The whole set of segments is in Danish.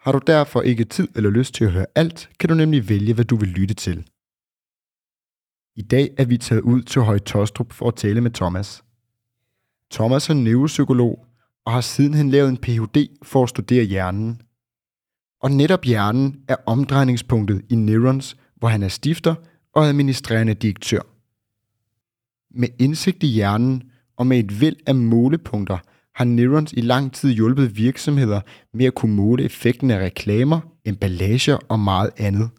Har du derfor ikke tid eller lyst til at høre alt, kan du nemlig vælge, hvad du vil lytte til. I dag er vi taget ud til Høje Tostrup for at tale med Thomas. Thomas er neuropsykolog og har sidenhen lavet en Ph.D. for at studere hjernen. Og netop hjernen er omdrejningspunktet i Neurons, hvor han er stifter og administrerende direktør. Med indsigt i hjernen og med et væld af målepunkter har Neurons i lang tid hjulpet virksomheder med at kunne måle effekten af reklamer, emballager og meget andet.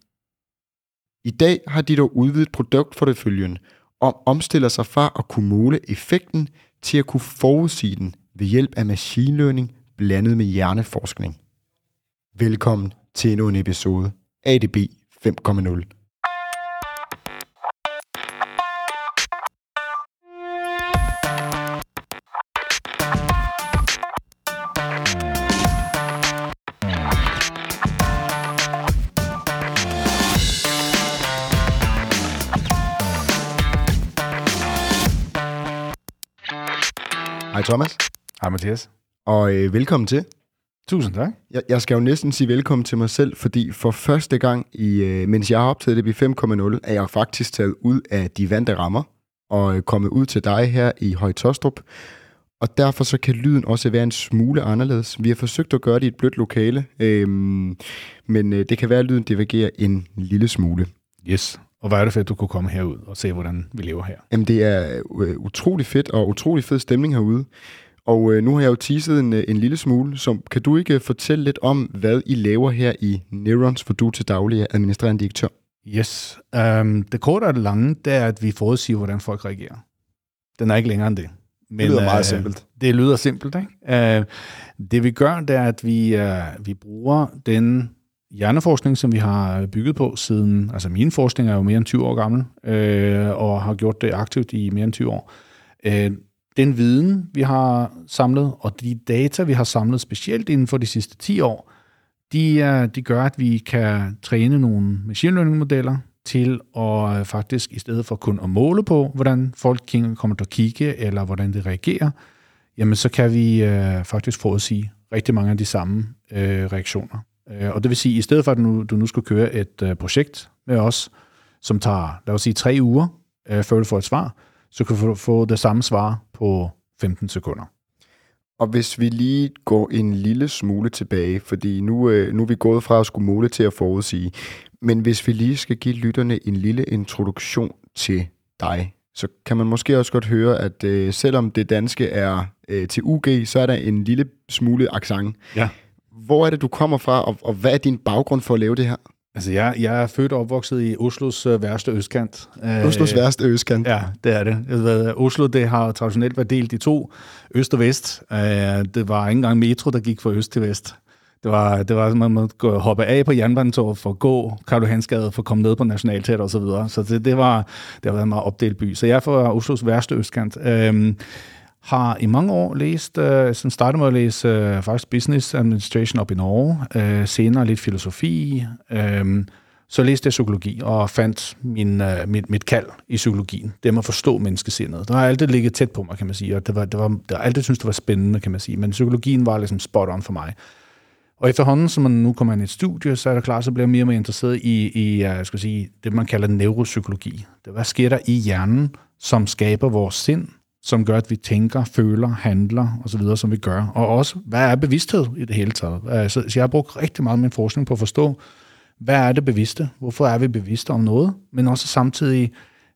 I dag har de dog udvidet produktporteføljen og omstiller sig fra at kunne måle effekten til at kunne forudsige den ved hjælp af machine learning blandet med hjerneforskning. Velkommen til endnu en episode af ADB 5.0. Hej Thomas, Hej Mathias. og øh, velkommen til. Tusind tak. Jeg, jeg skal jo næsten sige velkommen til mig selv, fordi for første gang, i, øh, mens jeg har optaget det i 5.0, er jeg faktisk taget ud af de vante rammer og øh, kommet ud til dig her i Høje Tostrup. Og derfor så kan lyden også være en smule anderledes. Vi har forsøgt at gøre det i et blødt lokale, øh, men øh, det kan være, at lyden divergerer en lille smule. Yes. Og hvor er det fedt, at du kunne komme herud og se, hvordan vi lever her. Jamen, det er øh, utrolig fedt og utrolig fed stemning herude. Og øh, nu har jeg jo teaset en, øh, en lille smule, så kan du ikke fortælle lidt om, hvad I laver her i Neurons, for du til daglig er administrerende direktør? Yes. Um, det korte og det lange, det er, at vi forudsiger, hvordan folk reagerer. Den er ikke længere end det. Men, lyder meget øh, simpelt. Det lyder simpelt, ikke? Uh, det vi gør, det er, at vi, uh, vi bruger den hjerneforskning, som vi har bygget på siden, altså min forskning er jo mere end 20 år gammel, øh, og har gjort det aktivt i mere end 20 år. Øh, den viden, vi har samlet, og de data, vi har samlet specielt inden for de sidste 10 år, de, er, de gør, at vi kan træne nogle machine learning modeller til at øh, faktisk, i stedet for kun at måle på, hvordan folk kommer til at kigge, eller hvordan det reagerer, jamen så kan vi øh, faktisk forudsige rigtig mange af de samme øh, reaktioner. Øh, og det vil sige, at i stedet for, at du nu, du nu skulle køre et øh, projekt med os, som tager, lad os sige, tre uger, øh, før du får et svar, så kan du få, få det samme svar på 15 sekunder. Og hvis vi lige går en lille smule tilbage, fordi nu, øh, nu er vi gået fra at skulle måle til at forudsige, men hvis vi lige skal give lytterne en lille introduktion til dig, så kan man måske også godt høre, at øh, selvom det danske er øh, til UG, så er der en lille smule accent. Ja. Hvor er det, du kommer fra, og, og hvad er din baggrund for at lave det her? Altså, jeg, jeg er født og opvokset i Oslos øh, værste østkant. Oslos værste østkant. Ja, det er det. Ved, Oslo det har traditionelt været delt i to, øst og vest. Øh, det var ikke engang metro, der gik fra øst til vest. Det var, det var man måtte gå, hoppe af på jernbanetoget for at gå Karl Hansgade for at komme ned på Nationalteater og så videre. Så det, det, var, det har været en meget opdelt by. Så jeg er fra Oslos værste østkant. Øhm, har i mange år læst, øh, sådan startede med at læse øh, faktisk business administration op i Norge, øh, senere lidt filosofi, øh, så læste jeg psykologi og fandt min, øh, mit, mit kald i psykologien. Det med at forstå menneskesindet. Det har altid ligget tæt på mig, kan man sige, og det var, det var, det har altid synes det var spændende, kan man sige, men psykologien var ligesom spot on for mig. Og efterhånden, som man nu kommer ind i et studie, så er det klart, så bliver jeg mere og mere interesseret i, i øh, jeg skal sige, det, man kalder neuropsykologi. Det, hvad sker der i hjernen, som skaber vores sind, som gør, at vi tænker, føler, handler osv., som vi gør. Og også, hvad er bevidsthed i det hele taget? Altså, så jeg har brugt rigtig meget min forskning på at forstå, hvad er det bevidste? Hvorfor er vi bevidste om noget? Men også samtidig,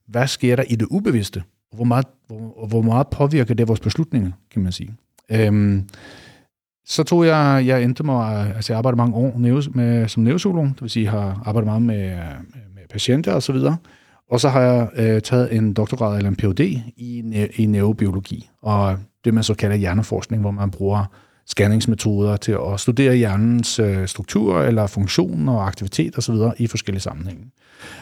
hvad sker der i det ubevidste? Og Hvor meget, hvor, hvor meget påvirker det vores beslutninger, kan man sige. Øhm, så tog jeg, jeg endte mig, altså jeg arbejdede mange år med, som neurosolog, det vil sige, jeg har arbejdet meget med, med patienter og så videre. Og så har jeg øh, taget en doktorgrad eller en Ph.D. i, i neurobiologi, og det man så kalder hjerneforskning, hvor man bruger scanningsmetoder til at studere hjernens øh, struktur eller funktion og aktivitet osv. i forskellige sammenhænge.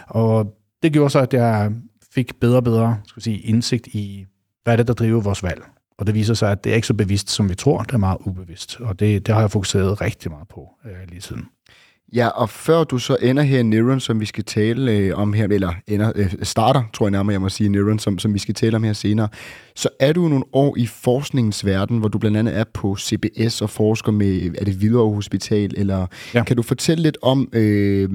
Og det gjorde så, at jeg fik bedre og bedre skal sige, indsigt i, hvad er det, der driver vores valg. Og det viser sig, at det er ikke så bevidst, som vi tror. Det er meget ubevidst. Og det, det har jeg fokuseret rigtig meget på øh, lige siden. Ja, og før du så ender her i Neuron, som vi skal tale øh, om her, eller ender, øh, starter, tror jeg nærmere, jeg må sige, Neuron, som, som vi skal tale om her senere, så er du nogle år i forskningens verden, hvor du blandt andet er på CBS og forsker med, er det Hvidovre Hospital, eller ja. kan du fortælle lidt om, øh,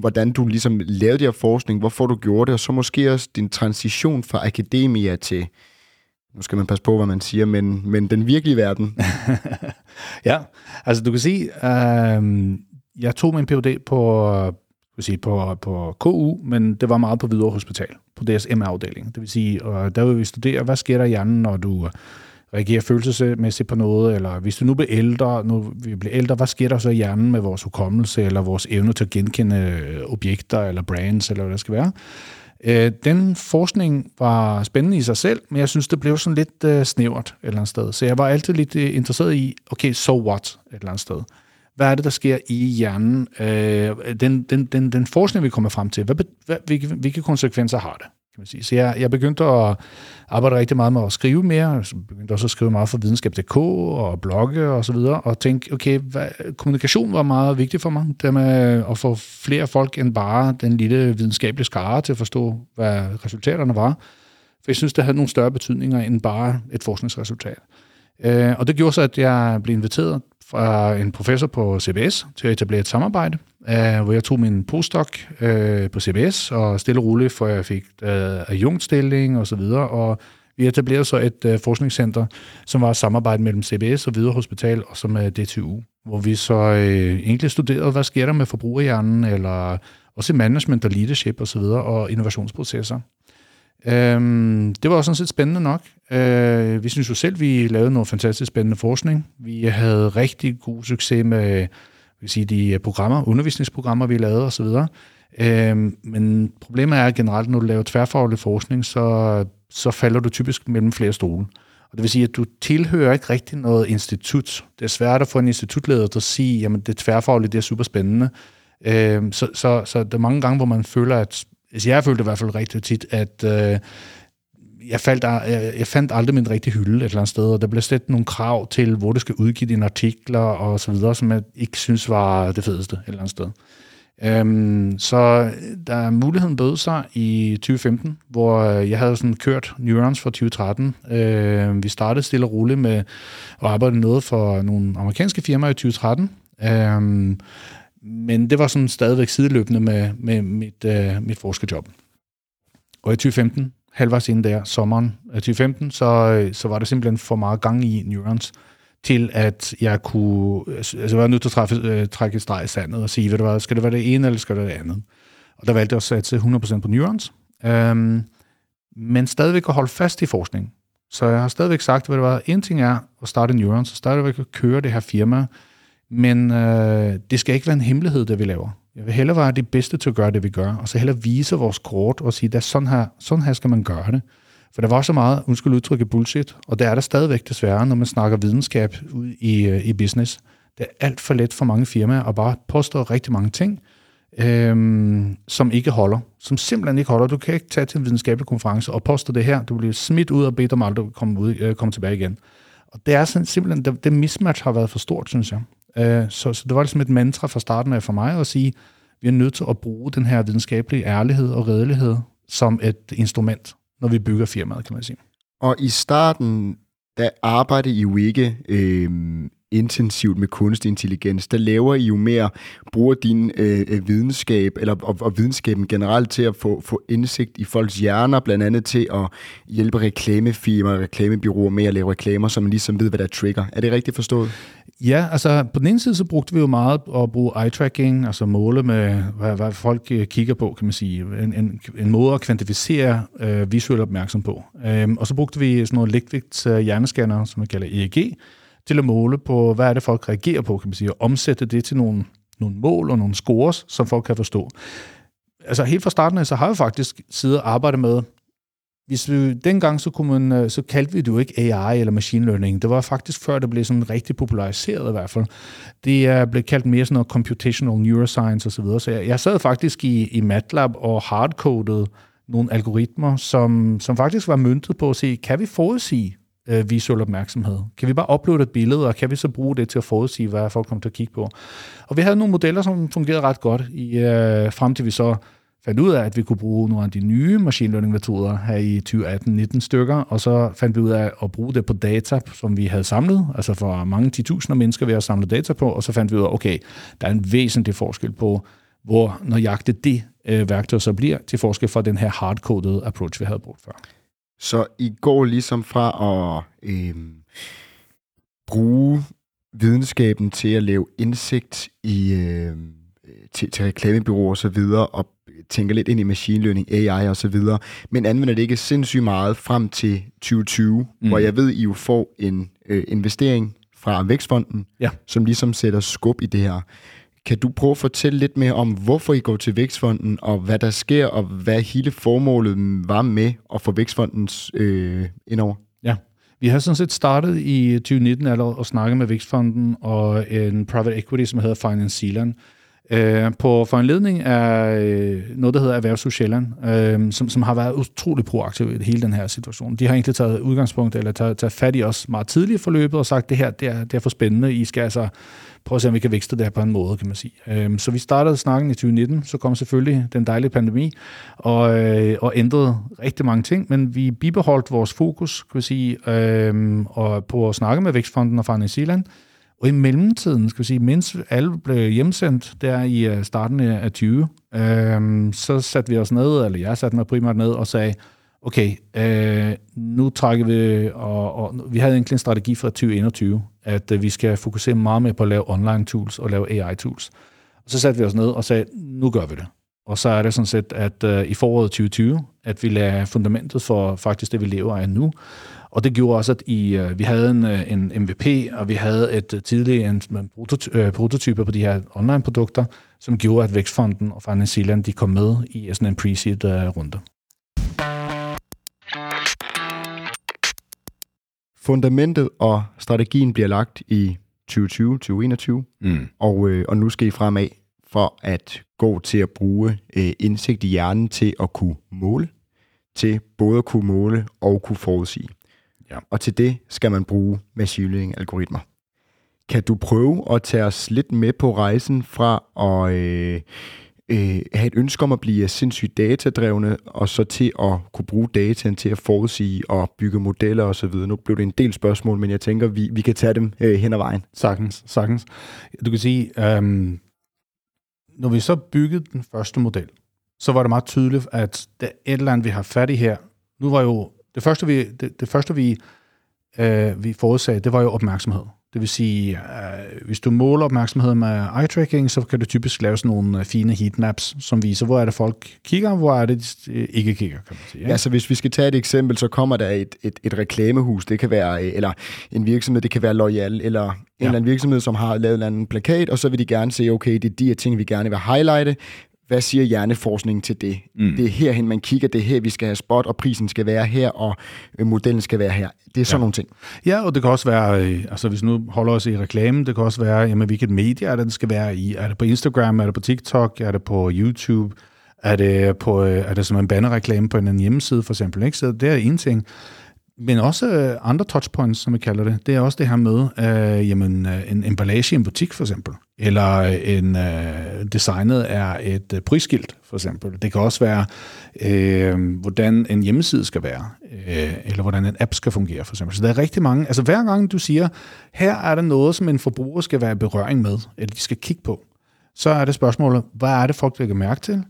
hvordan du ligesom lavede her forskning, hvorfor du gjorde det, og så måske også din transition fra akademia til, nu skal man passe på, hvad man siger, men, men den virkelige verden. ja, altså du kan sige, øh, jeg tog min PhD på, vil sige, på, på KU, men det var meget på Hvidovre Hospital, på deres MR-afdeling. Det vil sige, og der vil vi studere, hvad sker der i hjernen, når du reagerer følelsesmæssigt på noget, eller hvis du nu bliver ældre, nu vi bliver ældre, hvad sker der så i hjernen med vores hukommelse, eller vores evne til at genkende objekter, eller brands, eller hvad det skal være. Øh, den forskning var spændende i sig selv, men jeg synes, det blev sådan lidt øh, snævert et eller andet sted. Så jeg var altid lidt øh, interesseret i, okay, so what et eller andet sted. Hvad er det, der sker i hjernen? Øh, den, den, den, den forskning, vi kommer frem til, hvad, hvad, hvilke, hvilke konsekvenser har det? Kan man sige. Så jeg, jeg begyndte at arbejde rigtig meget med at skrive mere. Jeg begyndte også at skrive meget for videnskab.dk og blogge og så videre, og tænkte, okay, hvad, kommunikation var meget vigtig for mig. Det med at få flere folk end bare den lille videnskabelige skare til at forstå, hvad resultaterne var. For jeg synes, det havde nogle større betydninger end bare et forskningsresultat. Øh, og det gjorde så, at jeg blev inviteret fra en professor på CBS til at etablere et samarbejde, øh, hvor jeg tog min postdoc øh, på CBS og stille og roligt, for jeg fik øh, adjunktstilling og så videre, og vi etablerede så et øh, forskningscenter, som var et samarbejde mellem CBS og Hvide Hospital og som er DTU, hvor vi så øh, egentlig studerede, hvad sker der med forbrugerhjernen, eller også management og leadership og så videre, og innovationsprocesser. Øhm, det var også sådan set spændende nok. Øh, vi synes jo selv, vi lavede noget fantastisk spændende forskning. Vi havde rigtig god succes med vil sige, de programmer, undervisningsprogrammer, vi lavede osv. Øh, men problemet er at generelt, når du laver tværfaglig forskning, så, så falder du typisk mellem flere stole. Og det vil sige, at du tilhører ikke rigtig noget institut. Det er svært at få en institutleder til at sige, jamen det tværfaglige, det er super spændende. Øh, så, så, så der er mange gange, hvor man føler, at altså jeg følte i hvert fald rigtig tit, at øh, jeg, faldt, jeg, jeg fandt aldrig min rigtige hylde et eller andet sted, og der blev slet nogle krav til, hvor du skal udgive dine artikler og så videre, som jeg ikke synes var det fedeste et eller andet sted. Øhm, så øh, der er muligheden bød sig i 2015, hvor øh, jeg havde sådan kørt Neurons for 2013. Øh, vi startede stille og roligt med at arbejde noget for nogle amerikanske firmaer i 2013. Øhm, men det var sådan stadigvæk sideløbende med, med mit, øh, mit forskerjob. Og i 2015, halvvejs inden der, sommeren 2015, så, øh, så var der simpelthen for meget gang i Neurons, til at jeg kunne, altså, altså jeg var nødt til at træffe, øh, trække et streg i sandet og sige, ved du hvad, skal det være det ene, eller skal det være det andet? Og der valgte jeg at satse 100% på Neurons, øhm, men stadigvæk at holde fast i forskning. Så jeg har stadigvæk sagt, ved du hvad, en ting er at starte Neurons, og stadigvæk at køre det her firma, men øh, det skal ikke være en hemmelighed, det vi laver. Jeg vil hellere være det bedste til at gøre det, vi gør, og så hellere vise vores kort og sige, at sådan her, sådan her skal man gøre det. For der var så meget, undskyld udtrykket, bullshit, og det er der stadigvæk desværre, når man snakker videnskab ud i, øh, i business. Det er alt for let for mange firmaer at bare påstå rigtig mange ting, øhm, som ikke holder, som simpelthen ikke holder. Du kan ikke tage til en videnskabelig konference og påstå det her, du bliver smidt ud og bedt om aldrig at komme, ud, øh, komme tilbage igen. Og det er sådan, simpelthen, det, det mismatch har været for stort, synes jeg. Øh, så, så det var ligesom et mantra fra starten af for mig at sige, vi er nødt til at bruge den her videnskabelige ærlighed og redelighed som et instrument, når vi bygger firmaet, kan man sige. Og i starten, der arbejdede I jo ikke øh, intensivt med kunstig intelligens. Der laver I jo mere, bruger din øh, øh, videnskab, eller og, og videnskaben generelt til at få, få indsigt i folks hjerner, blandt andet til at hjælpe reklamefirmaer og reklamebyråer med at lave reklamer, så man ligesom ved, hvad der trigger. Er det rigtigt forstået? Ja, altså på den ene side, så brugte vi jo meget at bruge eye-tracking, altså måle med, hvad, hvad folk øh, kigger på, kan man sige. En, en, en måde at kvantificere øh, visuel opmærksom på. Øhm, og så brugte vi sådan nogle lægtvægts øh, hjernescanner, som man kalder EEG, til at måle på, hvad er det, folk reagerer på, kan man sige, og omsætte det til nogle, nogle mål og nogle scores, som folk kan forstå. Altså helt fra starten af, så har jeg faktisk siddet og arbejdet med, hvis vi, dengang så, kunne man, øh, så kaldte vi det jo ikke AI eller machine learning. Det var faktisk før, det blev sådan rigtig populariseret i hvert fald. Det er blevet kaldt mere sådan noget computational neuroscience osv. Så, videre. så jeg, jeg sad faktisk i, i MATLAB og hardcodede nogle algoritmer, som, som faktisk var myntet på at se, kan vi forudsige øh, visuel opmærksomhed? Kan vi bare uploade et billede, og kan vi så bruge det til at forudsige, hvad folk kommer til at kigge på? Og vi havde nogle modeller, som fungerede ret godt, i, øh, frem til vi så fandt ud af, at vi kunne bruge nogle af de nye machine learning metoder her i 2018-19 stykker, og så fandt vi ud af at bruge det på data, som vi havde samlet, altså for mange 10.000 mennesker, vi har samlet data på, og så fandt vi ud af, okay, der er en væsentlig forskel på, hvor nøjagtigt det øh, værktøj så bliver, til forskel fra den her hardcoded approach, vi havde brugt før. Så I går ligesom fra at øh, bruge videnskaben til at lave indsigt i øh, til, til reklamebyråer og så videre, og tænker lidt ind i machine learning, AI og så videre, men anvender det ikke sindssygt meget frem til 2020, mm. hvor jeg ved, I jo får en øh, investering fra Vækstfonden, ja. som ligesom sætter skub i det her. Kan du prøve at fortælle lidt mere om, hvorfor I går til Vækstfonden, og hvad der sker, og hvad hele formålet var med at få Vækstfondens øh, indover? Ja, vi har sådan set startet i 2019 allerede at snakke med Vækstfonden og en private equity, som hedder Finance Zealand, Øh, på foranledning af øh, noget, der hedder Erhvervshus Sjælland, øh, som, som har været utrolig proaktiv i hele den her situation. De har egentlig taget udgangspunkt, eller taget, taget fat i os meget tidligt i forløbet, og sagt, det her det er, det er for spændende, I skal altså prøve at se, om vi kan vækste det her på en måde, kan man sige. Øh, så vi startede snakken i 2019, så kom selvfølgelig den dejlige pandemi, og, øh, og ændrede rigtig mange ting, men vi bibeholdt vores fokus, kan vi sige, øh, og på at snakke med Vækstfonden og Farnes Zealand, og i mellemtiden, skal vi sige, mens alle blev hjemsendt der i øh, starten af 20, øh, så satte vi os ned, eller jeg satte mig primært ned og sagde, okay, øh, nu trækker vi, og, og vi havde egentlig en strategi fra 2021, at øh, vi skal fokusere meget mere på at lave online tools og lave AI tools. Og så satte vi os ned og sagde, nu gør vi det. Og så er det sådan set, at øh, i foråret 2020, at vi lader fundamentet for faktisk det, vi lever af nu. Og det gjorde også, at i, uh, vi havde en, uh, en MVP, og vi havde et uh, tidligere en, en prototy- uh, prototyper på de her online-produkter, som gjorde, at Vækstfonden og Finance Zealand, de kom med i sådan en pre-seed-runde. Fundamentet og strategien bliver lagt i 2020-2021, mm. og, øh, og nu skal I fremad for at gå til at bruge øh, indsigt i hjernen til at kunne måle, til både at kunne måle og kunne forudsige. Ja. Og til det skal man bruge machine learning-algoritmer. Kan du prøve at tage os lidt med på rejsen fra at øh, øh, have et ønske om at blive sindssygt datadrevne, og så til at kunne bruge dataen til at forudsige og bygge modeller osv.? Nu blev det en del spørgsmål, men jeg tænker, vi, vi kan tage dem øh, hen ad vejen. Sagtens, sagtens. Du kan sige, øhm, når vi så byggede den første model, så var det meget tydeligt, at det et eller andet, vi har fat i her, nu var jo det første, vi, det, det første, vi, øh, vi forudsagde, det var jo opmærksomhed. Det vil sige, øh, hvis du måler opmærksomhed med eye tracking, så kan du typisk lave sådan nogle øh, fine heatmaps, som viser, hvor er det folk kigger, hvor er det de ikke kigger, kan man sige. Ja, så hvis vi skal tage et eksempel, så kommer der et, et, et reklamehus, det kan være, øh, eller en virksomhed, det kan være Loyal, eller en ja. eller anden virksomhed, som har lavet en anden plakat, og så vil de gerne se, okay, det er de her ting, vi gerne vil highlighte, hvad siger hjerneforskningen til det? Mm. Det er herhen, man kigger, det er her, vi skal have spot, og prisen skal være her, og øh, modellen skal være her. Det er sådan ja. nogle ting. Ja, og det kan også være, øh, altså hvis nu holder os i reklamen, det kan også være, jamen hvilket medie er det, det skal være i? Er det på Instagram, er det på TikTok, er det på YouTube? Er det, på, øh, er det som en bannerreklame på en anden hjemmeside, for eksempel? Ikke? Så det er en ting. Men også øh, andre touchpoints, som vi kalder det, det er også det her med, øh, jamen, øh, en emballage i en butik for eksempel, eller øh, en øh, designet er et øh, prisskilt for eksempel. Det kan også være, øh, hvordan en hjemmeside skal være, øh, eller hvordan en app skal fungere for eksempel. Så der er rigtig mange, altså hver gang du siger, her er der noget, som en forbruger skal være i berøring med, eller de skal kigge på, så er det spørgsmålet, hvad er det folk lægger mærke til?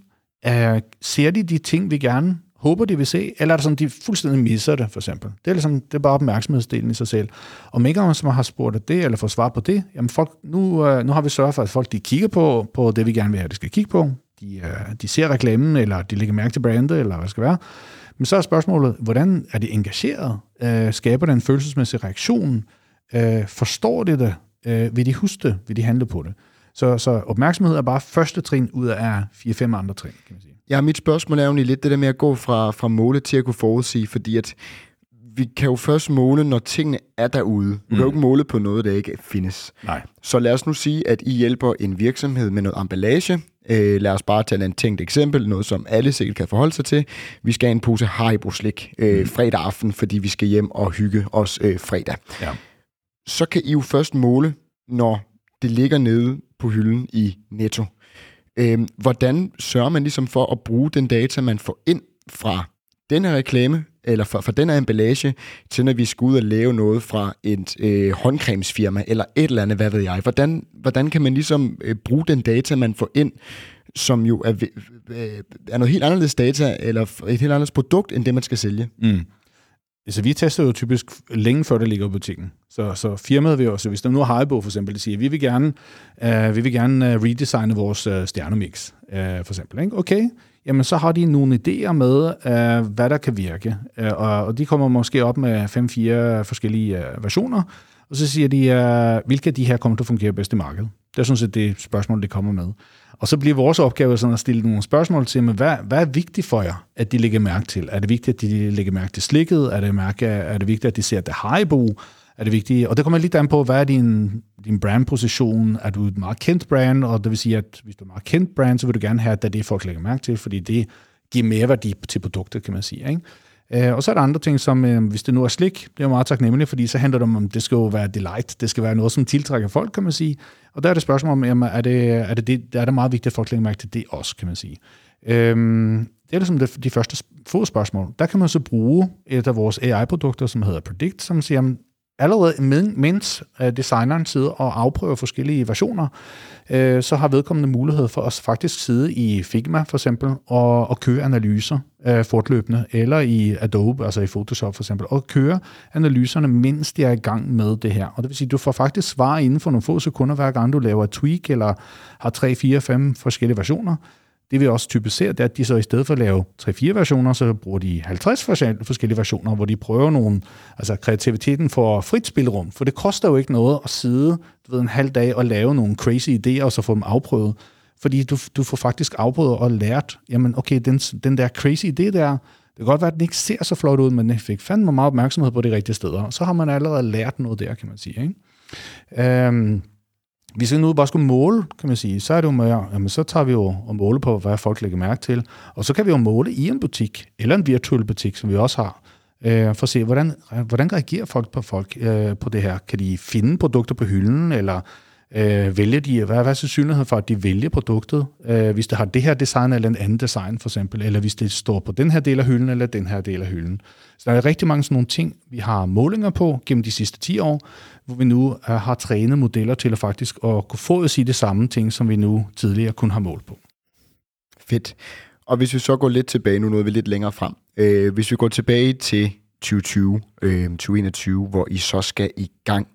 Uh, ser de de ting, vi gerne håber, de vil se, eller er det sådan, de fuldstændig misser det, for eksempel. Det er, ligesom, det er bare opmærksomhedsdelen i sig selv. Og ikke som har spurgt det, eller får svar på det, jamen folk, nu, øh, nu har vi sørget for, at folk de kigger på, på det, vi gerne vil have, de skal kigge på. De, øh, de ser reklamen, eller de lægger mærke til brandet, eller hvad det skal være. Men så er spørgsmålet, hvordan er de engageret? Øh, skaber det en følelsesmæssig reaktion? Øh, forstår de det? Øh, vil de huske det? Vil de handle på det? Så, så opmærksomhed er bare første trin ud af fire-fem andre trin, kan man sige. Ja, mit spørgsmål er jo lidt det der med at gå fra, fra måle til at kunne forudsige, fordi at vi kan jo først måle, når tingene er derude. Vi mm. kan jo ikke måle på noget, der ikke findes. Nej. Så lad os nu sige, at I hjælper en virksomhed med noget emballage. Øh, lad os bare tage et tænkt eksempel, noget som alle sikkert kan forholde sig til. Vi skal have en pose Haribo-slik øh, mm. fredag aften, fordi vi skal hjem og hygge os øh, fredag. Ja. Så kan I jo først måle, når det ligger nede på hylden i Netto. Øhm, hvordan sørger man ligesom for at bruge den data, man får ind fra den her reklame, eller fra, fra den her emballage, til når vi skal ud og lave noget fra et øh, håndcremesfirma, eller et eller andet, hvad ved jeg. Hvordan, hvordan kan man ligesom øh, bruge den data, man får ind, som jo er, øh, er noget helt anderledes data, eller et helt anderledes produkt, end det, man skal sælge? Mm. Altså, vi tester jo typisk længe før det ligger i butikken. Så, så firmaet vil også, hvis der nu er Haribo for eksempel, det siger, vi vil gerne, uh, vi vil gerne uh, redesigne vores øh, uh, stjernemix, uh, for eksempel. Ikke? Okay, jamen så har de nogle idéer med, uh, hvad der kan virke. Uh, og, og de kommer måske op med 5-4 forskellige uh, versioner, og så siger de, uh, hvilke af de her kommer til at fungere bedst i markedet. Det er sådan set det spørgsmål, det kommer med. Og så bliver vores opgave sådan at stille nogle spørgsmål til, men hvad, hvad er vigtigt for jer, at de lægger mærke til? Er det vigtigt, at de lægger mærke til slikket? Er det, mærke, er det vigtigt, at de ser, at det har i brug? Er det vigtigt? Og det kommer lidt an på, hvad er din, din brandposition? Er du et meget kendt brand? Og det vil sige, at hvis du er et meget kendt brand, så vil du gerne have, at det er det, folk lægger mærke til, fordi det giver mere værdi til produktet, kan man sige. Ikke? Øh, og så er der andre ting, som øh, hvis det nu er slik, det er jo meget taknemmeligt, fordi så handler det om, at det skal jo være delight, det skal være noget, som tiltrækker folk, kan man sige. Og der er det spørgsmål om, jamen, er, det, er, det, det, er det meget vigtigt, at folk lægger mærke til det også, kan man sige. Øhm, det er ligesom det, de første få spørgsmål. Der kan man så bruge et af vores AI-produkter, som hedder Predict, som siger, jamen, allerede mens øh, designeren sidder og afprøver forskellige versioner, øh, så har vedkommende mulighed for at faktisk sidde i Figma for eksempel og, og køre analyser øh, fortløbende, eller i Adobe, altså i Photoshop for eksempel, og køre analyserne, mens de er i gang med det her. Og det vil sige, at du får faktisk svar inden for nogle få sekunder, hver gang du laver et tweak, eller har 3, 4, 5 forskellige versioner, det vi også typisk ser, det er, at de så i stedet for at lave 3-4 versioner, så bruger de 50 forskellige versioner, hvor de prøver nogle, altså kreativiteten for frit spilrum, for det koster jo ikke noget at sidde du ved, en halv dag og lave nogle crazy idéer, og så få dem afprøvet. Fordi du, du får faktisk afprøvet og lært, jamen okay, den, den der crazy idé der, det kan godt være, at den ikke ser så flot ud, men den fik fandme meget opmærksomhed på de rigtige steder. Så har man allerede lært noget der, kan man sige. Ikke? Øhm, hvis vi nu bare skulle måle, kan man sige, så er det jo mere, jamen, så tager vi jo og måle på, hvad folk lægger mærke til. Og så kan vi jo måle i en butik, eller en virtuel butik, som vi også har, øh, for at se, hvordan, hvordan reagerer folk på folk øh, på det her. Kan de finde produkter på hylden, eller øh, vælger de, hvad, hvad er sandsynligheden for, at de vælger produktet, øh, hvis det har det her design eller en anden design for eksempel, eller hvis det står på den her del af hylden eller den her del af hylden. Så der er rigtig mange sådan nogle ting, vi har målinger på gennem de sidste 10 år, hvor vi nu øh, har trænet modeller til at faktisk at kunne få at sige det samme ting, som vi nu tidligere kun har målt på. Fedt. Og hvis vi så går lidt tilbage, nu nåede vi lidt længere frem. Øh, hvis vi går tilbage til 2020, øh, 2021, hvor I så skal i gang,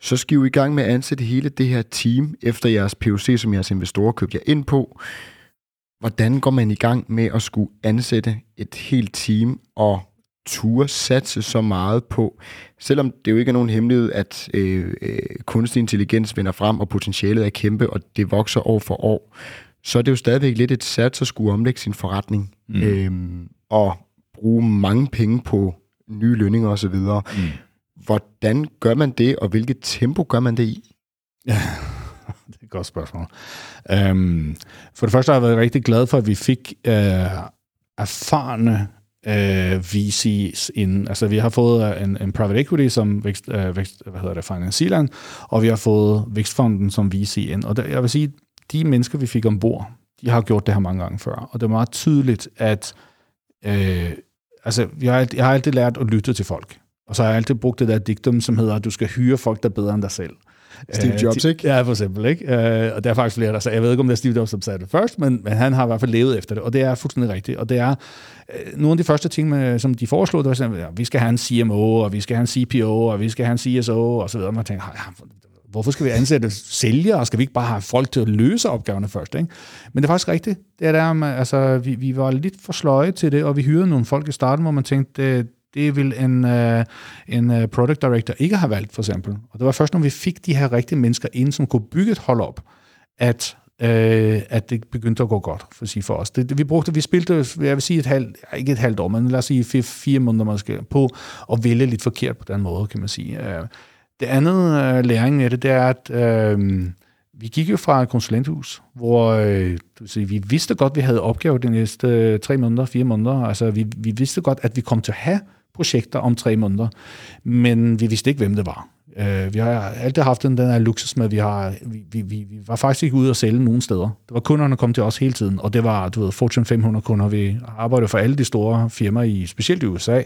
så skal I jo i gang med at ansætte hele det her team, efter jeres POC, som jeres investorer købte jer ind på. Hvordan går man i gang med at skulle ansætte et helt team og ture satse så meget på, selvom det jo ikke er nogen hemmelighed, at øh, øh, kunstig intelligens vender frem, og potentialet er kæmpe, og det vokser år for år, så er det jo stadigvæk lidt et sats at skulle omlægge sin forretning, mm. øhm, og bruge mange penge på nye lønninger osv. Mm. Hvordan gør man det, og hvilket tempo gør man det i? Ja, det er et godt spørgsmål. Um, for det første har jeg været rigtig glad for, at vi fik uh, erfarne øh, VC's ind. Altså vi har fået øh, en, en private equity som vækst, øh, vækst, hvad hedder det, Finance og vi har fået Vækstfonden som VC ind. Og der, jeg vil sige, de mennesker, vi fik ombord, de har gjort det her mange gange før. Og det er meget tydeligt, at øh, altså, jeg, har, jeg har altid lært at lytte til folk. Og så har jeg altid brugt det der diktum, som hedder, at du skal hyre folk, der er bedre end dig selv. Steve Jobs, ikke? Ja, for eksempel. Ikke? og der er faktisk flere, der sagde, jeg ved ikke, om det er Steve Jobs, som sagde det først, men, men han har i hvert fald levet efter det, og det er fuldstændig rigtigt. Og det er nogle af de første ting, med, som de foreslog, det var sådan, at vi skal have en CMO, og vi skal have en CPO, og vi skal have en CSO, og så videre. Og man tænker, ja, hvorfor skal vi ansætte sælgere? Skal vi ikke bare have folk til at løse opgaverne først? Ikke? Men det er faktisk rigtigt. Det er der, altså, vi, vi var lidt for sløje til det, og vi hyrede nogle folk i starten, hvor man tænkte, det, det vil en, øh, en øh, product director ikke have valgt, for eksempel. Og det var først, når vi fik de her rigtige mennesker ind, som kunne bygge et hold op, at øh, at det begyndte at gå godt for, sige, for os. Det, det, vi brugte, vi spilte, jeg vil sige et halvt, ikke et halvt år, men lad os sige fire, fire måneder måske, på at vælge lidt forkert på den måde, kan man sige. Øh, det andet øh, læring af det, det er, at øh, vi gik jo fra et konsulenthus, hvor øh, du sige, vi vidste godt, at vi havde opgaver de næste øh, tre måneder, fire måneder. Altså, vi, vi vidste godt, at vi kom til at have projekter om tre måneder, men vi vidste ikke, hvem det var. Øh, vi har altid haft den, den her luksus med, at vi, har, vi, vi, vi, var faktisk ikke ude og sælge nogen steder. Det var kunderne, der kom til os hele tiden, og det var, du ved, Fortune 500 kunder. Vi arbejdede for alle de store firmaer, i, specielt i USA,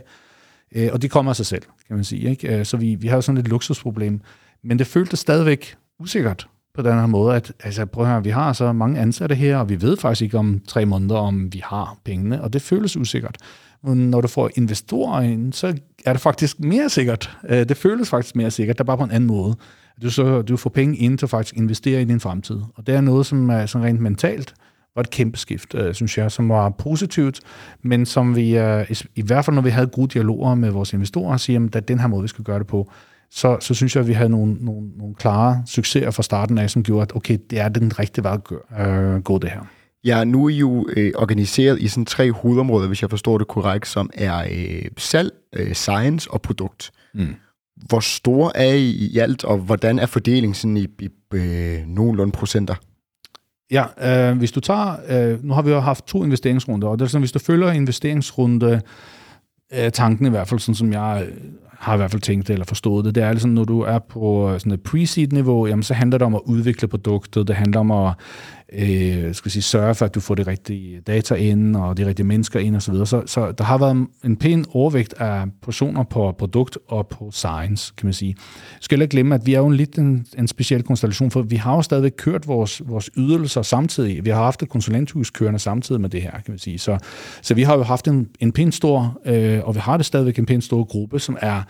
øh, og de kommer af sig selv, kan man sige. Ikke? Øh, så vi, vi har sådan et luksusproblem. Men det føltes stadigvæk usikkert på den her måde, at altså, prøv at høre, vi har så mange ansatte her, og vi ved faktisk ikke om tre måneder, om vi har pengene, og det føles usikkert. Når du får investorer ind, så er det faktisk mere sikkert. Øh, det føles faktisk mere sikkert, der bare på en anden måde. Du, så, du får penge ind til at faktisk investere i din fremtid. Og det er noget, som er sådan rent mentalt var et kæmpe skift, øh, synes jeg, som var positivt, men som vi, øh, i hvert fald når vi havde gode dialoger med vores investorer, siger, at det er den her måde, vi skal gøre det på, så, så synes jeg, at vi havde nogle, nogle, nogle klare succeser fra starten af, som gjorde, at okay, det er den rigtige vej at gøre, gå det her. Ja, nu er I jo øh, organiseret i sådan tre hovedområder, hvis jeg forstår det korrekt, som er øh, salg, øh, science og produkt. Mm. Hvor store er I i alt, og hvordan er fordelingen sådan i, i øh, nogenlunde procenter? Ja, øh, hvis du tager, øh, nu har vi jo haft to investeringsrunder, og det er sådan, hvis du følger investeringsrunde, øh, tanken i hvert fald, sådan som jeg har i hvert fald tænkt det eller forstået det, det er ligesom, når du er på sådan et pre-seed-niveau, jamen så handler det om at udvikle produktet, det handler om at øh, skal sige, sørge for, at du får de rigtige data ind, og de rigtige mennesker ind osv. Så, så, så der har været en pæn overvægt af personer på produkt og på science, kan man sige. Jeg skal ikke glemme, at vi er jo en lidt en, en speciel konstellation, for vi har jo stadigvæk kørt vores, vores ydelser samtidig. Vi har haft et konsulenthus kørende samtidig med det her, kan man sige. Så, så vi har jo haft en, en pæn stor, øh, og vi har det stadigvæk en pæn stor gruppe, som er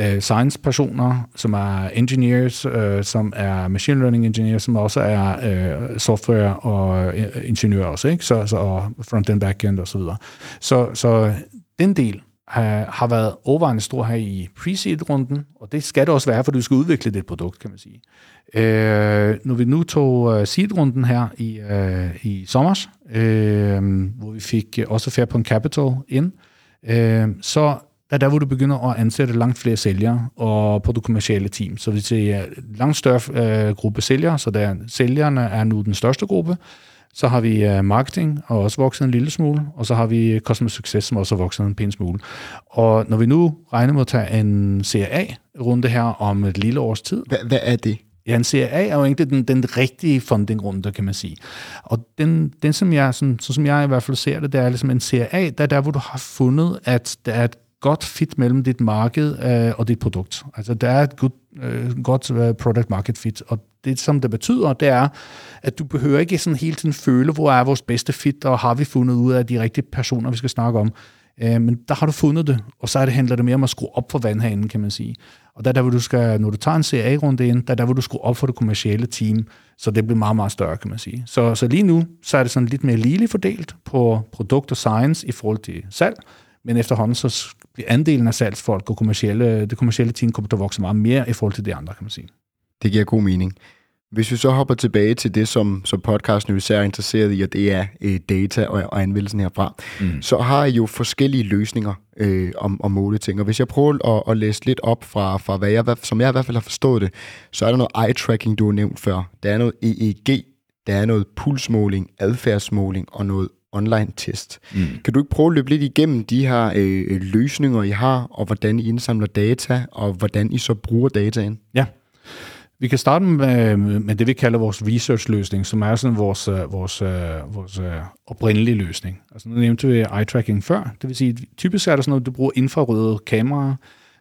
øh, science-personer, som er engineers, øh, som er machine learning engineers, som også er øh, software og øh, ingeniører også, ikke? Så, så og front-end, back-end og så videre. Så, så den del har, har været overvejende stor her i pre-seed-runden, og det skal det også være, for du skal udvikle det produkt, kan man sige. Øh, når vi nu tog uh, seed-runden her i, uh, i sommer, øh, hvor vi fik også Fairpoint Capital ind, øh, så er der, hvor du begynder at ansætte langt flere sælgere og på det kommercielle team. Så vi ser langt større øh, gruppe sælgere, så der, sælgerne er nu den største gruppe. Så har vi øh, marketing, og også vokset en lille smule, og så har vi customer success, som også har vokset en pæn smule. Og når vi nu regner med at tage en CRA-runde her om et lille års tid. Hvad, hvad er det? Ja, en CRA er jo egentlig den, den rigtige funding-runde, kan man sige. Og den, den som jeg, sådan, så som jeg i hvert fald ser det, det er ligesom en CRA, der er der, hvor du har fundet, at der er et godt fit mellem dit marked øh, og dit produkt. Altså, der er et good, øh, godt øh, product market fit, og det, som det betyder, det er, at du behøver ikke sådan hele tiden føle, hvor er vores bedste fit, og har vi fundet ud af de rigtige personer, vi skal snakke om. Øh, men der har du fundet det, og så er det, handler det mere om at skrue op for vandhanen, kan man sige. Og der der, hvor du skal, når du tager en CA-runde ind, der er der, hvor du skruer op for det kommercielle team, så det bliver meget, meget større, kan man sige. Så, så lige nu, så er det sådan lidt mere ligeligt fordelt på produkt og science i forhold til salg, men efterhånden så andelen af salgsfolk og kommercielle, det kommercielle team kommer til at vokse meget mere i forhold til de andre, kan man sige. Det giver god mening. Hvis vi så hopper tilbage til det, som, som podcasten jo især er interesseret i, og det er øh, data og, og anvendelsen herfra, mm. så har I jo forskellige løsninger øh, om, om måle ting. Og hvis jeg prøver at, at læse lidt op fra, fra hvad jeg, som jeg i hvert fald har forstået det, så er der noget eye-tracking, du har nævnt før. Der er noget EEG, der er noget pulsmåling, adfærdsmåling og noget online test. Mm. Kan du ikke prøve at løbe lidt igennem de her øh, løsninger, I har, og hvordan I indsamler data, og hvordan I så bruger dataen? Ja. Vi kan starte med, med det, vi kalder vores research-løsning, som er sådan vores, øh, vores, øh, vores øh, oprindelige løsning. Altså nu nævnte vi eye-tracking før. Det vil sige, typisk er der sådan noget, du bruger infrarøde kameraer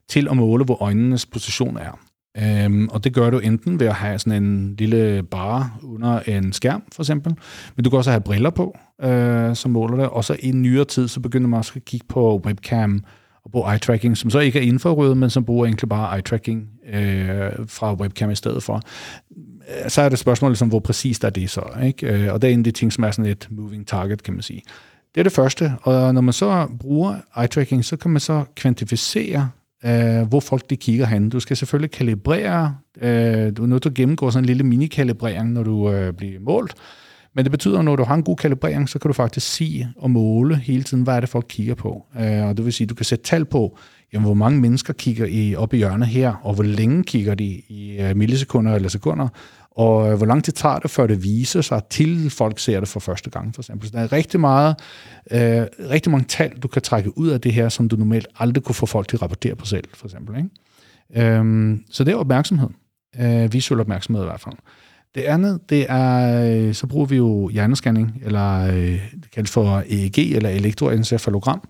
til at måle, hvor øjnenes position er. Øhm, og det gør du enten ved at have sådan en lille bar under en skærm, for eksempel. Men du kan også have briller på, øh, som måler det. Og så i nyere tid, så begynder man også at kigge på webcam og på eye-tracking, som så ikke er infrarøde, men som bruger egentlig bare eye-tracking øh, fra webcam i stedet for. Øh, så er det spørgsmålet, ligesom, hvor præcist er det så? Ikke? Øh, og det er en af de ting, som er sådan et moving target, kan man sige. Det er det første, og når man så bruger eye-tracking, så kan man så kvantificere øh, hvor folk de kigger hen. Du skal selvfølgelig kalibrere, øh, du er nødt til at gennemgå sådan en lille mini-kalibrering, når du øh, bliver målt, men det betyder, at når du har en god kalibrering, så kan du faktisk sige og måle hele tiden, hvad er det folk kigger på. Øh, og det vil sige, at du kan sætte tal på, jamen, hvor mange mennesker kigger i, op i hjørnet her, og hvor længe kigger de i øh, millisekunder eller sekunder, og øh, hvor lang tid tager det, før det viser sig, til folk ser det for første gang, for eksempel. Så der er rigtig, meget, øh, rigtig mange tal, du kan trække ud af det her, som du normalt aldrig kunne få folk til at rapportere på selv, for eksempel. Ikke? Øhm, så det er opmærksomhed. Øh, visuel opmærksomhed i hvert fald. Det andet, det er, øh, så bruger vi jo hjernescanning, eller øh, det kaldes for EEG, eller elektroencefalogram,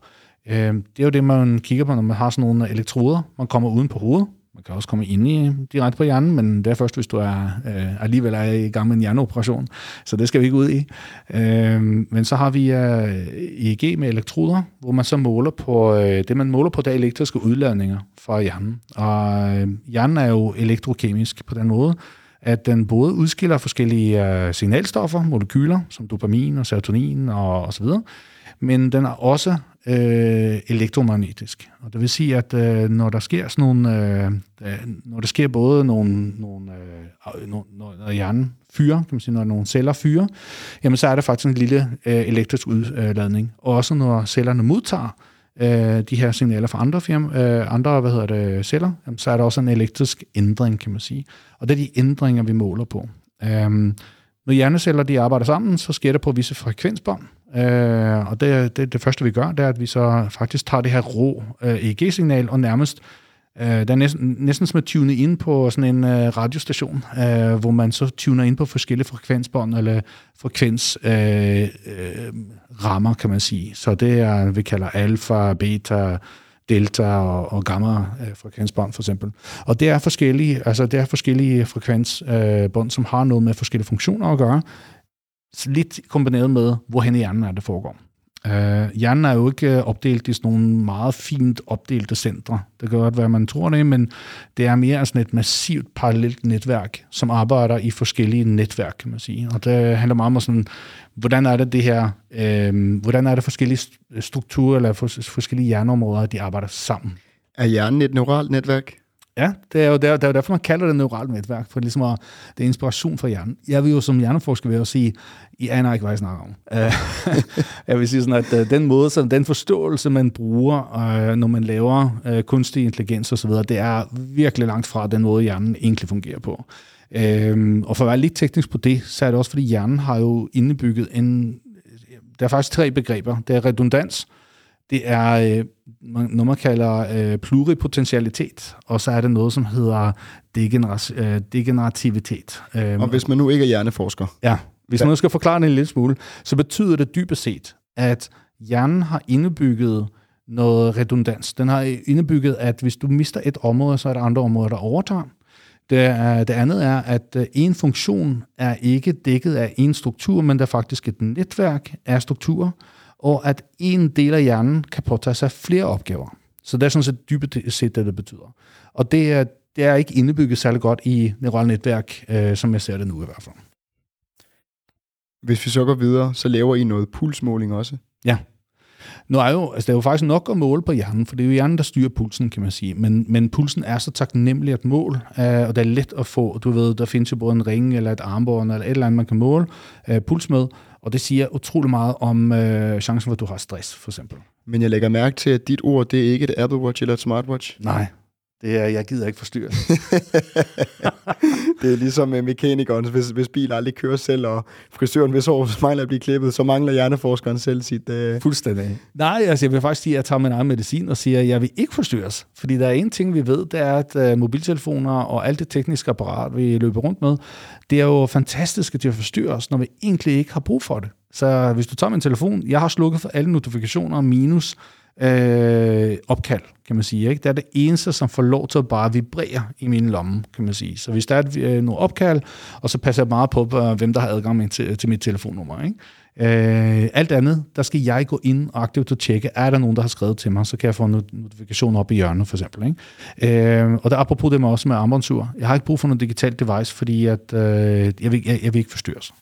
Øh, det er jo det, man kigger på, når man har sådan nogle elektroder. Man kommer uden på hovedet. Man kan også komme ind i øh, direkte på hjernen, men det er først, hvis du er, øh, alligevel er i gang med en hjerneoperation. Så det skal vi ikke ud i. Øh, men så har vi øh, EEG med elektroder, hvor man så måler på, øh, det man måler på, det er elektriske udladninger fra hjernen. Og øh, hjernen er jo elektrokemisk på den måde, at den både udskiller forskellige øh, signalstoffer, molekyler, som dopamin og serotonin og, og så videre, men den er også øh, elektromagnetisk. Og det vil sige, at øh, når der sker sådan nogle, øh, øh når der sker både nogle, nogle øh, når, når hjernen fyrer, kan man sige, når nogle celler fyrer, jamen så er der faktisk en lille øh, elektrisk udladning. Og også når cellerne modtager øh, de her signaler fra andre, firma, øh, andre hvad hedder det, celler, jamen, så er der også en elektrisk ændring, kan man sige. Og det er de ændringer, vi måler på. Øh, når hjerneceller de arbejder sammen, så sker det på visse frekvensbånd, Øh, og det, det, det første, vi gør, det er, at vi så faktisk tager det her rå øh, EEG-signal og nærmest Øh, der er næsten, næsten som at tune ind på sådan en øh, radiostation, øh, hvor man så tuner ind på forskellige frekvensbånd eller frekvensrammer, øh, øh, rammer, kan man sige. Så det er, vi kalder alfa, beta, delta og, og gamma øh, frekvensbånd for eksempel. Og det er forskellige, altså det er forskellige frekvensbånd, øh, som har noget med forskellige funktioner at gøre lidt kombineret med, hvorhen i hjernen er det foregår. Uh, hjernen er jo ikke øh, opdelt i sådan nogle meget fint opdelte centre. Det kan godt være, man tror det, men det er mere sådan et massivt parallelt netværk, som arbejder i forskellige netværk, kan man sige. Og det handler meget om sådan, hvordan er det det her, uh, hvordan er det forskellige strukturer eller forskellige hjerneområder, de arbejder sammen. Er hjernen et neuralt netværk? Ja, det er jo der, det er jo derfor, man kalder det neuralt netværk, for ligesom at, det er inspiration for hjernen. Jeg vil jo som hjerneforsker vil sige, I aner ikke, hvad jeg snakker om. jeg vil sige sådan, at øh, den måde, så den forståelse, man bruger, øh, når man laver øh, kunstig intelligens osv., det er virkelig langt fra den måde, hjernen egentlig fungerer på. Øhm, og for at være lidt teknisk på det, så er det også, fordi hjernen har jo indebygget en... Der er faktisk tre begreber. Det er redundans, det er øh, noget, man kalder øh, pluripotentialitet, og så er det noget, som hedder degener- øh, degenerativitet. Øh, og hvis man nu ikke er hjerneforsker? Ja, hvis man nu skal forklare det en lille smule, så betyder det dybest set, at hjernen har indebygget noget redundans. Den har indebygget, at hvis du mister et område, så er der andre områder, der overtager. Det, er, det andet er, at øh, en funktion er ikke dækket af en struktur, men der er faktisk et netværk af strukturer, og at en del af hjernen kan påtage sig flere opgaver. Så det er sådan set dybest set det, det betyder. Og det er, det er ikke indebygget særlig godt i neurale netværk, øh, som jeg ser det nu i hvert fald. Hvis vi så går videre, så laver I noget pulsmåling også? Ja. Nu er jo, altså det er jo faktisk nok at måle på hjernen, for det er jo hjernen, der styrer pulsen, kan man sige. Men, men pulsen er så taknemmelig at måle, øh, og det er let at få. Du ved, der findes jo både en ring eller et armbånd eller et eller andet, man kan måle øh, puls med. Og det siger utrolig meget om øh, chancen for, at du har stress, for eksempel. Men jeg lægger mærke til, at dit ord, det er ikke et Apple Watch eller et smartwatch. Nej, det er, jeg gider ikke forstyrre. det er ligesom med mekanikeren, hvis, hvis bilen aldrig kører selv, og frisøren, hvis år mangler at blive klippet, så mangler hjerneforskeren selv sit... Uh... Fuldstændig. Nej, altså jeg vil faktisk sige, at jeg tager min egen medicin og siger, at jeg vil ikke forstyrres. Fordi der er en ting, vi ved, det er, at uh, mobiltelefoner og alt det tekniske apparat, vi løber rundt med, det er jo fantastisk til at forstyrre os, når vi egentlig ikke har brug for det. Så hvis du tager min telefon, jeg har slukket for alle notifikationer minus øh, opkald, kan man sige. Ikke? Det er det eneste, som får lov til at bare vibrere i min lomme, kan man sige. Så hvis der er et, øh, noget opkald, og så passer jeg meget på, øh, hvem der har adgang med til, til mit telefonnummer. Ikke? Øh, alt andet, der skal jeg gå ind og aktivt og tjekke, er der nogen, der har skrevet til mig, så kan jeg få en notifikation op i hjørnet, for eksempel. Ikke? Øh, og der apropos det med også med armbåndsur. Jeg har ikke brug for noget digitalt device, fordi at, øh, jeg, vil, jeg, jeg vil ikke forstyrres.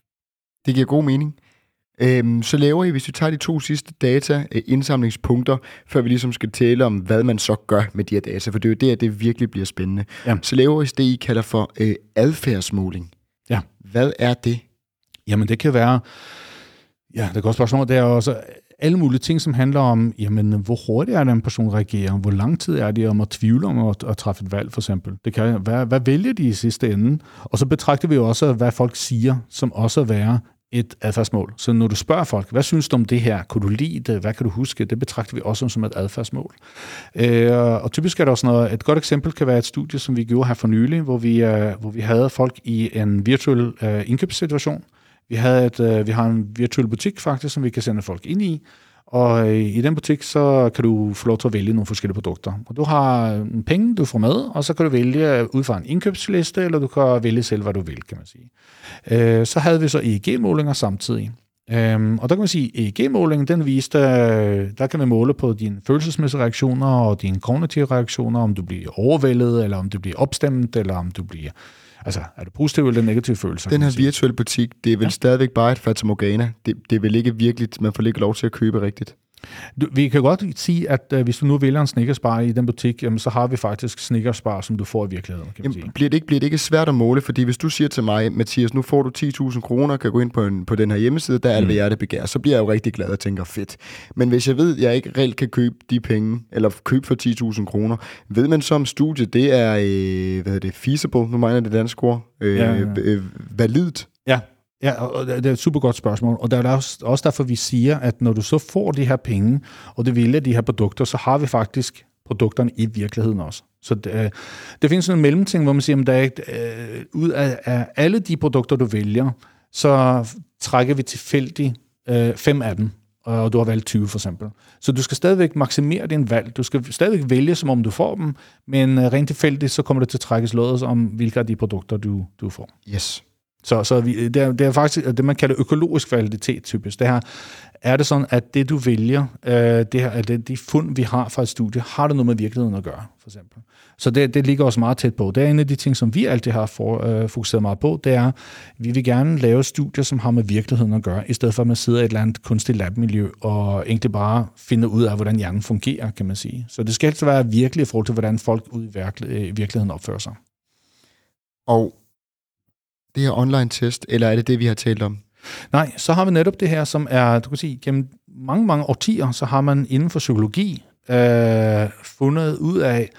Det giver god mening. Øhm, så laver I, hvis vi tager de to sidste data, øh, indsamlingspunkter, før vi ligesom skal tale om, hvad man så gør med de her data, for det er jo der, det virkelig bliver spændende. Ja. Så laver I det, I kalder for øh, adfærdsmåling. Ja. Hvad er det? Jamen, det kan være... Ja, det er et godt spørgsmål. Det er også alle mulige ting, som handler om, jamen, hvor hurtigt er det, en person reagerer? Hvor lang tid er det om at tvivle om at, at træffe et valg, for eksempel? Det kan, hvad, hvad vælger de i sidste ende? Og så betragter vi jo også, hvad folk siger, som også være et adfærdsmål. Så når du spørger folk, hvad synes du om det her? Kunne du lide det? Hvad kan du huske? Det betragter vi også som et adfærdsmål. Øh, og typisk er der også noget, et godt eksempel kan være et studie, som vi gjorde her for nylig, hvor vi, øh, hvor vi havde folk i en virtuel øh, indkøbssituation. Vi, havde et, øh, vi har en virtuel butik faktisk, som vi kan sende folk ind i, og øh, i den butik, så kan du få lov til at vælge nogle forskellige produkter. Og du har øh, en penge, du får med, og så kan du vælge øh, ud fra en indkøbsliste, eller du kan vælge selv, hvad du vil, kan man sige. Så havde vi så EEG-målinger samtidig. Øhm, og der kan man sige, at EEG-målingen, den viste, øh, der kan man måle på dine følelsesmæssige reaktioner og dine kognitive reaktioner, om du bliver overvældet, eller om du bliver opstemt, eller om du bliver Altså, er det positive eller negative følelser? Den her virtuelle butik, det er vel ja. stadigvæk bare et fatamorgana. Det, det er vel ikke virkelig, man får ikke lov til at købe rigtigt. Du, vi kan godt sige, at øh, hvis du nu vælger en snickersbar i den butik, jamen, så har vi faktisk snickersbar, som du får i virkeligheden. Kan jamen, sige. Bliver, det ikke, bliver det ikke svært at måle? Fordi hvis du siger til mig, Mathias, nu får du 10.000 kroner, kan gå ind på, en, på den her hjemmeside, der er alt, hvad jeg det begær, så bliver jeg jo rigtig glad og tænker, fedt. Men hvis jeg ved, at jeg ikke reelt kan købe de penge, eller købe for 10.000 kroner, ved man så om studiet, det er, øh, hvad hedder det, feasible, nu mener det danske ord, øh, ja, ja. Øh, validt? Ja, Ja, og det er et super godt spørgsmål, og det er også derfor, vi siger, at når du så får de her penge, og du vælger de her produkter, så har vi faktisk produkterne i virkeligheden også. Så det, øh, det findes sådan en mellemting, hvor man siger, at der er, øh, ud af, af alle de produkter, du vælger, så trækker vi tilfældigt øh, fem af dem, og du har valgt 20 for eksempel. Så du skal stadigvæk maksimere din valg. Du skal stadigvæk vælge, som om du får dem, men øh, rent tilfældigt, så kommer det til at trækkes lådet om, hvilke af de produkter, du, du får. Yes. Så, så vi, det, er, det er faktisk det, man kalder økologisk validitet typisk. Det her, er det sådan, at det du vælger, øh, det her, at det, de fund, vi har fra et studie, har det noget med virkeligheden at gøre, for eksempel. Så det, det ligger også meget tæt på. Det er en af de ting, som vi altid har for, øh, fokuseret meget på, det er, at vi vil gerne lave studier, som har med virkeligheden at gøre, i stedet for at man sidder i et eller andet kunstigt labmiljø og egentlig bare finder ud af, hvordan hjernen fungerer, kan man sige. Så det skal altså være virkelig i forhold til, hvordan folk ud i øh, virkeligheden opfører sig. Og det her online test, eller er det det, vi har talt om? Nej, så har vi netop det her, som er, du kan sige, gennem mange, mange årtier, så har man inden for psykologi øh, fundet ud af,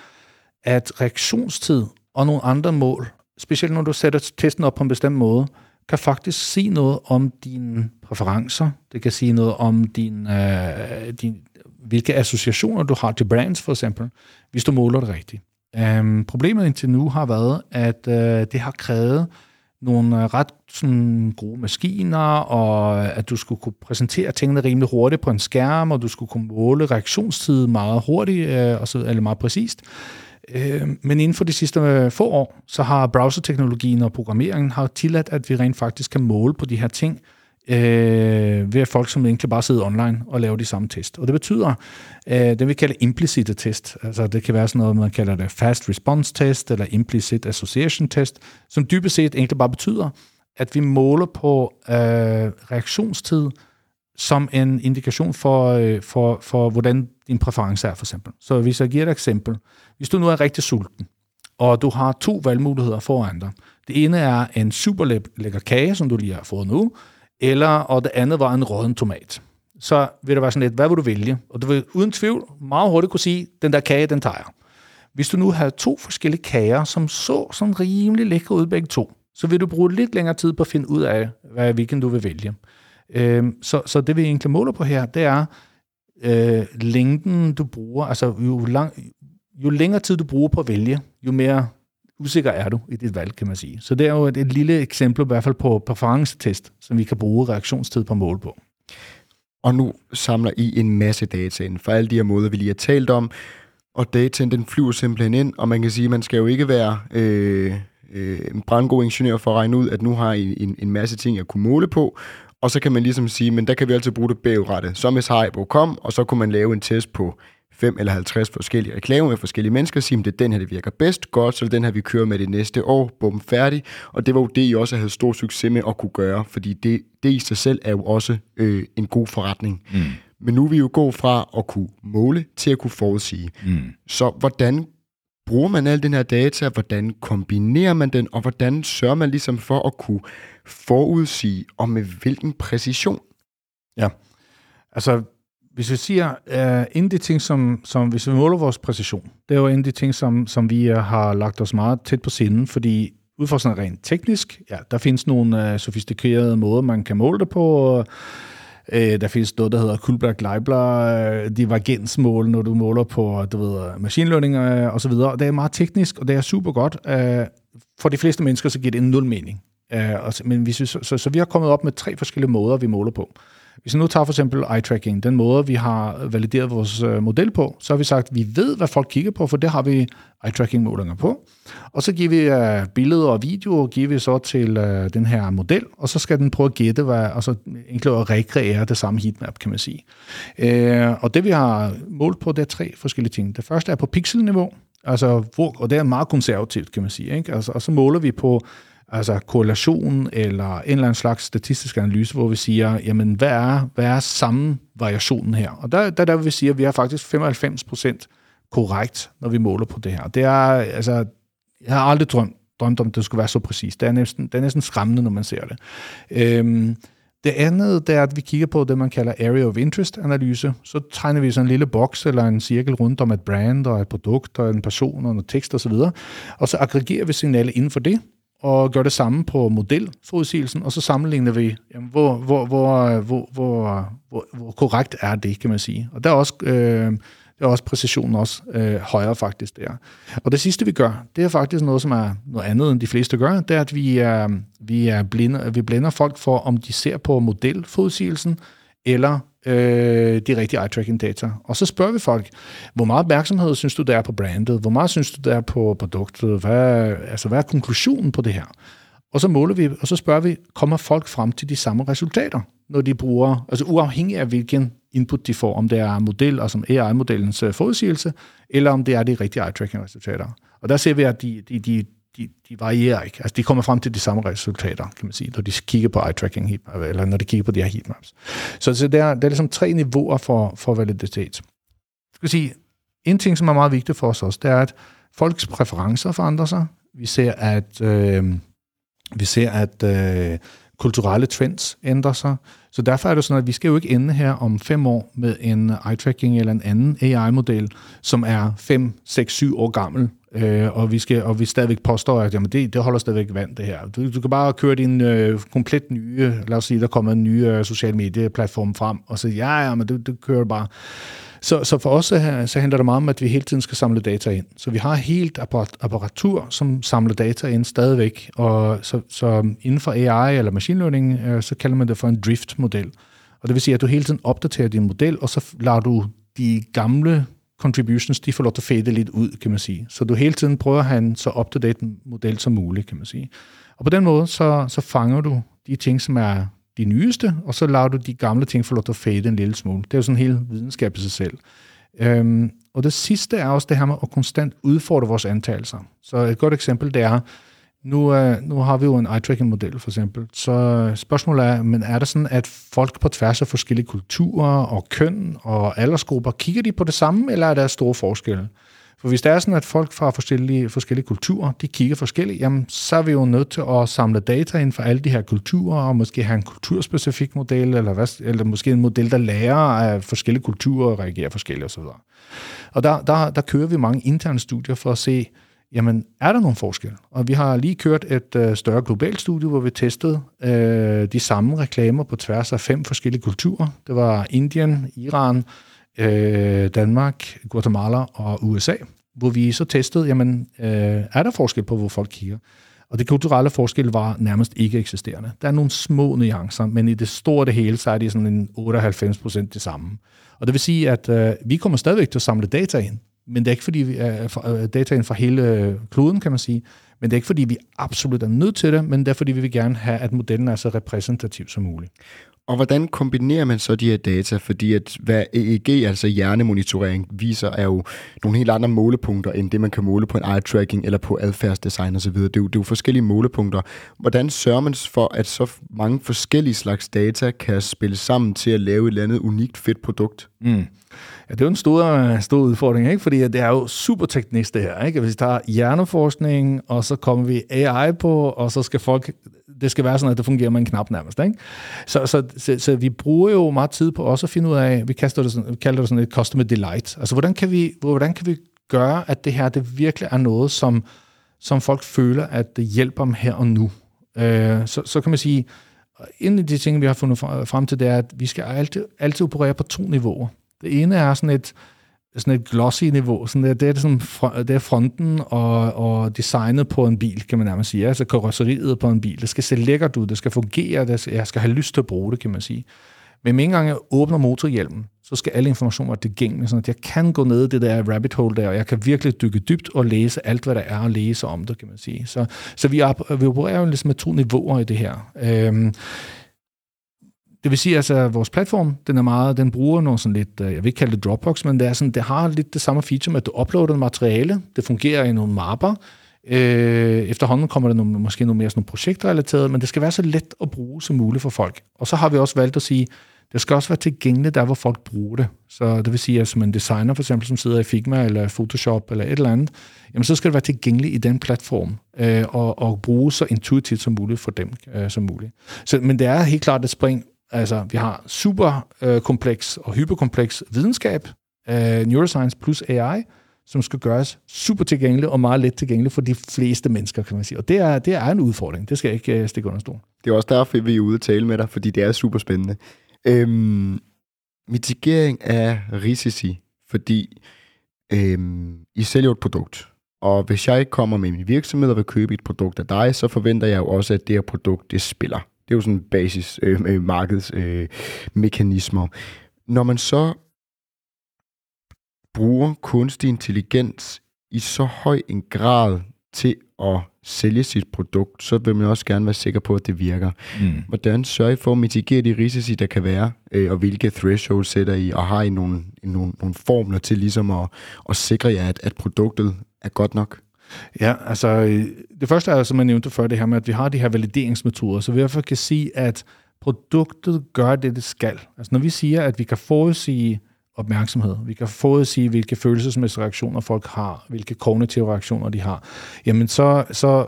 at reaktionstid og nogle andre mål, specielt når du sætter testen op på en bestemt måde, kan faktisk sige noget om dine præferencer. Det kan sige noget om din, øh, din, hvilke associationer du har til brands, for eksempel, hvis du måler det rigtigt. Um, problemet indtil nu har været, at øh, det har krævet nogle øh, ret sådan, gode maskiner, og øh, at du skulle kunne præsentere tingene rimelig hurtigt på en skærm, og du skulle kunne måle reaktionstid meget hurtigt, øh, og så, eller meget præcist. Øh, men inden for de sidste øh, få år, så har browserteknologien og programmeringen har tilladt, at vi rent faktisk kan måle på de her ting, øh, ved at folk, som egentlig bare sidder online og laver de samme test. Og det betyder, øh, det vi kalder implicite test, altså det kan være sådan noget, man kalder det fast response test, eller implicit association test, som dybest set egentlig bare betyder, at vi måler på øh, reaktionstid som en indikation for, øh, for, for, hvordan din præference er, for eksempel. Så hvis jeg giver et eksempel. Hvis du nu er rigtig sulten, og du har to valgmuligheder foran dig. Det ene er en super lækker kage, som du lige har fået nu, eller, og det andet var en råden tomat. Så vil det være sådan lidt, hvad vil du vælge? Og du vil uden tvivl meget hurtigt kunne sige, den der kage, den tager jeg. Hvis du nu havde to forskellige kager, som så sådan rimelig lækre ud begge to, så vil du bruge lidt længere tid på at finde ud af, hvad, hvilken du vil vælge. Øh, så, så det vi egentlig måler på her, det er øh, længden, du bruger. Altså jo, lang, jo længere tid du bruger på at vælge, jo mere usikker er du i dit valg, kan man sige. Så det er jo et, et lille eksempel i hvert fald på præferencetest, som vi kan bruge reaktionstid på mål på. Og nu samler I en masse data ind for alle de her måder, vi lige har talt om, og dataen den flyver simpelthen ind, og man kan sige, at man skal jo ikke være øh, øh, en brandgod ingeniør for at regne ud, at nu har I en, en masse ting at kunne måle på, og så kan man ligesom sige, men der kan vi altid bruge det bagrettet. Så hvis Haribo kom, og så kunne man lave en test på 5 eller 50 forskellige reklamer med forskellige mennesker, og sige, at det er den her, det virker bedst, godt, så det er den her, vi kører med det næste år, bum, færdig. Og det var jo det, I også havde stor succes med at kunne gøre, fordi det, det i sig selv er jo også øh, en god forretning. Mm. Men nu er vi jo gået fra at kunne måle til at kunne forudsige. Mm. Så hvordan bruger man al den her data, hvordan kombinerer man den, og hvordan sørger man ligesom for at kunne forudsige, og med hvilken præcision? Ja, altså hvis vi siger, uh, en af de ting, som, som hvis vi måler vores præcision, det er jo en af de ting, som, som vi øh, har lagt os meget tæt på sinden, fordi ud fra sådan rent teknisk, ja, der findes nogle uh, sofistikerede måder, man kan måle det på, uh, Øh, der findes noget, der hedder Kullback-Leibler divergensmål, når du måler på du ved, machine learning og så videre. Det er meget teknisk, og det er super godt. Øh, for de fleste mennesker, så giver det en nul mening. Øh, men vi så, så, så vi har kommet op med tre forskellige måder, vi måler på. Hvis vi nu tager for eksempel eye-tracking, den måde, vi har valideret vores øh, model på, så har vi sagt, at vi ved, hvad folk kigger på, for det har vi eye-tracking-målinger på. Og så giver vi uh, billeder og videoer, giver vi så til uh, den her model, og så skal den prøve at gætte, hvad, og så egentlig at rekreere det samme heatmap, kan man sige. Uh, og det vi har målt på, det er tre forskellige ting. Det første er på pixelniveau, altså, hvor, og det er meget konservativt, kan man sige. Ikke? Altså, og så måler vi på altså korrelation eller en eller anden slags statistisk analyse, hvor vi siger, jamen hvad er, hvad er samme variationen her? Og der, der, der vil vi sige, at vi har faktisk 95% korrekt, når vi måler på det her. Det er, altså, jeg har aldrig drømt, drømt om, det skulle være så præcist. Det er næsten, det er næsten skræmmende, når man ser det. Øhm, det andet, det er, at vi kigger på det, man kalder Area of Interest-analyse. Så tegner vi sådan en lille boks eller en cirkel rundt om et brand og et produkt og en person og noget tekst osv. Og, og så aggregerer vi signalet inden for det, og gør det samme på modelforudsigelsen, og så sammenligner vi, jamen, hvor, hvor, hvor, hvor, hvor, hvor, hvor korrekt er det, kan man sige. Og der er også, øh, der er også præcisionen også øh, højere faktisk der. Og det sidste, vi gør, det er faktisk noget, som er noget andet, end de fleste gør, det er, at vi, er, vi, er blinde, vi blænder folk for, om de ser på modelforudsigelsen, eller øh, de rigtige eye-tracking data. Og så spørger vi folk, hvor meget opmærksomhed synes du, der er på brandet? Hvor meget synes du, der er på produktet? Hvad, altså, hvad er konklusionen på det her? Og så måler vi, og så spørger vi, kommer folk frem til de samme resultater, når de bruger, altså uafhængig af hvilken input de får, om det er model, altså AI-modellens øh, forudsigelse, eller om det er de rigtige eye-tracking-resultater. Og der ser vi, at de, de, de, de, de varierer ikke. Altså, de kommer frem til de samme resultater, kan man sige, når de kigger på eye-tracking heatmap, eller når de kigger på de her heatmaps. Så, så der, der er ligesom tre niveauer for, for validitet. Jeg skal sige, en ting, som er meget vigtigt for os også, det er, at folks præferencer forandrer sig. Vi ser, at, øh, vi ser, at øh, kulturelle trends ændrer sig. Så derfor er det sådan, at vi skal jo ikke ende her om fem år med en eye-tracking eller en anden AI-model, som er 5, 6, 7 år gammel, øh, og vi skal og vi stadigvæk påstår, at jamen, det, det holder stadigvæk vand, det her. Du, du kan bare køre din øh, komplet nye, lad os sige, der kommer en ny øh, social medieplatform frem, og så ja, ja, men det, det kører bare. Så, så for os så, så handler det meget om, at vi hele tiden skal samle data ind. Så vi har helt apparatur, som samler data ind stadigvæk. Og så, så inden for AI eller machine learning, øh, så kalder man det for en drift-model. Og det vil sige, at du hele tiden opdaterer din model, og så lader du de gamle contributions, de får lov til at fade lidt ud, kan man sige. Så du hele tiden prøver at have en så up-to-date model som muligt, kan man sige. Og på den måde, så, så fanger du de ting, som er de nyeste, og så lader du de gamle ting få lov til at fade en lille smule. Det er jo sådan en hel videnskab i sig selv. Øhm, og det sidste er også det her med at konstant udfordre vores antagelser. Så et godt eksempel, det er, nu, øh, nu har vi jo en eye-tracking-model for eksempel, så spørgsmålet er, men er det sådan, at folk på tværs af forskellige kulturer og køn og aldersgrupper, kigger de på det samme, eller er der store forskelle? For hvis det er sådan, at folk fra forskellige, forskellige kulturer, de kigger forskelligt, jamen, så er vi jo nødt til at samle data ind for alle de her kulturer, og måske have en kulturspecifik model, eller, hvad, eller måske en model, der lærer af forskellige kulturer og reagerer forskelligt osv. Og der, der, der kører vi mange interne studier for at se, jamen, er der nogen forskel? Og vi har lige kørt et øh, større globalt studie, hvor vi testede øh, de samme reklamer på tværs af fem forskellige kulturer. Det var Indien, Iran, øh, Danmark, Guatemala og USA, hvor vi så testede, jamen, øh, er der forskel på, hvor folk kigger? Og det kulturelle forskel var nærmest ikke eksisterende. Der er nogle små nuancer, men i det store det hele, så er det sådan en 98 procent det samme. Og det vil sige, at øh, vi kommer stadigvæk til at samle data ind, men det er ikke fordi, vi øh, er øh, data ind fra hele øh, kloden, kan man sige, men det er ikke fordi, vi absolut er nødt til det, men det er fordi, vi vil gerne have, at modellen er så repræsentativ som muligt. Og hvordan kombinerer man så de her data? Fordi at hvad EEG, altså hjernemonitorering, viser, er jo nogle helt andre målepunkter, end det man kan måle på en eye tracking eller på adfærdsdesign osv. Det, er jo, det er jo forskellige målepunkter. Hvordan sørger man for, at så mange forskellige slags data kan spille sammen til at lave et eller andet unikt fedt produkt? Mm. Ja, det er jo en stor, stor udfordring, ikke? fordi det er jo super teknisk det her. Ikke? Hvis vi tager hjerneforskning, og så kommer vi AI på, og så skal folk det skal være sådan, at det fungerer med en knap nærmest. Ikke? Så, så, så, så vi bruger jo meget tid på også at finde ud af, vi kaster det sådan, vi kalder det sådan et customer delight. Altså, hvordan kan vi, hvordan kan vi gøre, at det her det virkelig er noget, som, som folk føler, at det hjælper dem her og nu? Øh, så, så kan man sige, en af de ting, vi har fundet frem til, det er, at vi skal altid, altid operere på to niveauer. Det ene er sådan et, sådan et glossy niveau. Sådan det, det, er ligesom sådan, det er fronten og, og designet på en bil, kan man nærmest sige. Altså karosseriet på en bil. Det skal se lækkert ud, det skal fungere, det skal, jeg skal have lyst til at bruge det, kan man sige. Men med en gang jeg åbner motorhjelmen, så skal alle informationer være tilgængelige, så jeg kan gå ned i det der rabbit hole der, og jeg kan virkelig dykke dybt og læse alt, hvad der er at læse om det, kan man sige. Så, så vi, op, vi opererer jo ligesom med to niveauer i det her. Øhm, det vil sige, altså, at vores platform, den er meget, den bruger noget sådan lidt, øh, jeg vil ikke kalde det Dropbox, men det, er sådan, det har lidt det samme feature med, at du uploader materiale, det fungerer i nogle mapper, Øh, efterhånden kommer der nogle, måske nogle mere sådan nogle projektrelateret, men det skal være så let at bruge som muligt for folk. Og så har vi også valgt at sige, det skal også være tilgængeligt der, hvor folk bruger det. Så det vil sige, at som en designer for eksempel, som sidder i Figma eller Photoshop eller et eller andet, jamen så skal det være tilgængeligt i den platform øh, og, og bruge så intuitivt som muligt for dem øh, som muligt. Så, men det er helt klart et spring Altså, vi har super øh, kompleks og hyperkompleks videnskab, øh, neuroscience plus AI, som skal gøres super tilgængeligt og meget let tilgængeligt for de fleste mennesker, kan man sige. Og det er, det er en udfordring. Det skal jeg ikke øh, stikke under stol. Det er også derfor, vi er ude at tale med dig, fordi det er super spændende. Øhm, mitigering af risici, fordi øhm, I sælger et produkt, og hvis jeg kommer med min virksomhed og vil købe et produkt af dig, så forventer jeg jo også, at det her produkt, det spiller. Det er jo sådan basis øh, øh, markedsmekanismer. Øh, Når man så bruger kunstig intelligens i så høj en grad til at sælge sit produkt, så vil man også gerne være sikker på, at det virker. Mm. Hvordan sørger I for at mitigere de risici, der kan være, øh, og hvilke thresholds sætter I, og har I nogle, nogle, nogle formler til ligesom at, at sikre jer, at, at produktet er godt nok? Ja, altså øh, det første er, som jeg nævnte før, det her med, at vi har de her valideringsmetoder, så vi i hvert fald kan sige, at produktet gør det, det skal. Altså når vi siger, at vi kan forudsige opmærksomhed, vi kan forudsige, hvilke følelsesmæssige reaktioner folk har, hvilke kognitive reaktioner de har, jamen så, så,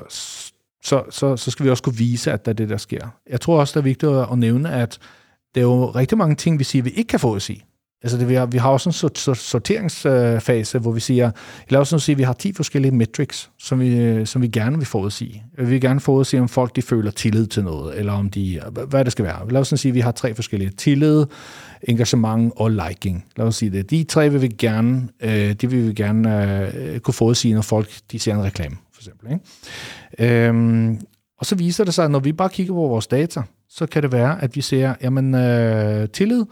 så, så, så skal vi også kunne vise, at det er det, der sker. Jeg tror også, det er vigtigt at nævne, at det er jo rigtig mange ting, vi siger, vi ikke kan forudsige. Altså det, vi, har, vi har også en sorteringsfase, hvor vi siger, lad os nu sige, at vi har 10 forskellige metrics, som vi, øh, som vi gerne vil forudsige. Vi vil gerne forudsige, om folk de føler tillid til noget, eller om de, hvad det skal være. Lad os nu sige, at vi har tre forskellige tillid, engagement og liking. Lad os sige det. De tre vil vi gerne, øh, de vil vi gerne øh, kunne forudsige, når folk de ser en reklame, for eksempel. Ikke? Øhm, og så viser det sig, at når vi bare kigger på vores data, så kan det være, at vi ser, jamen øh, tillid,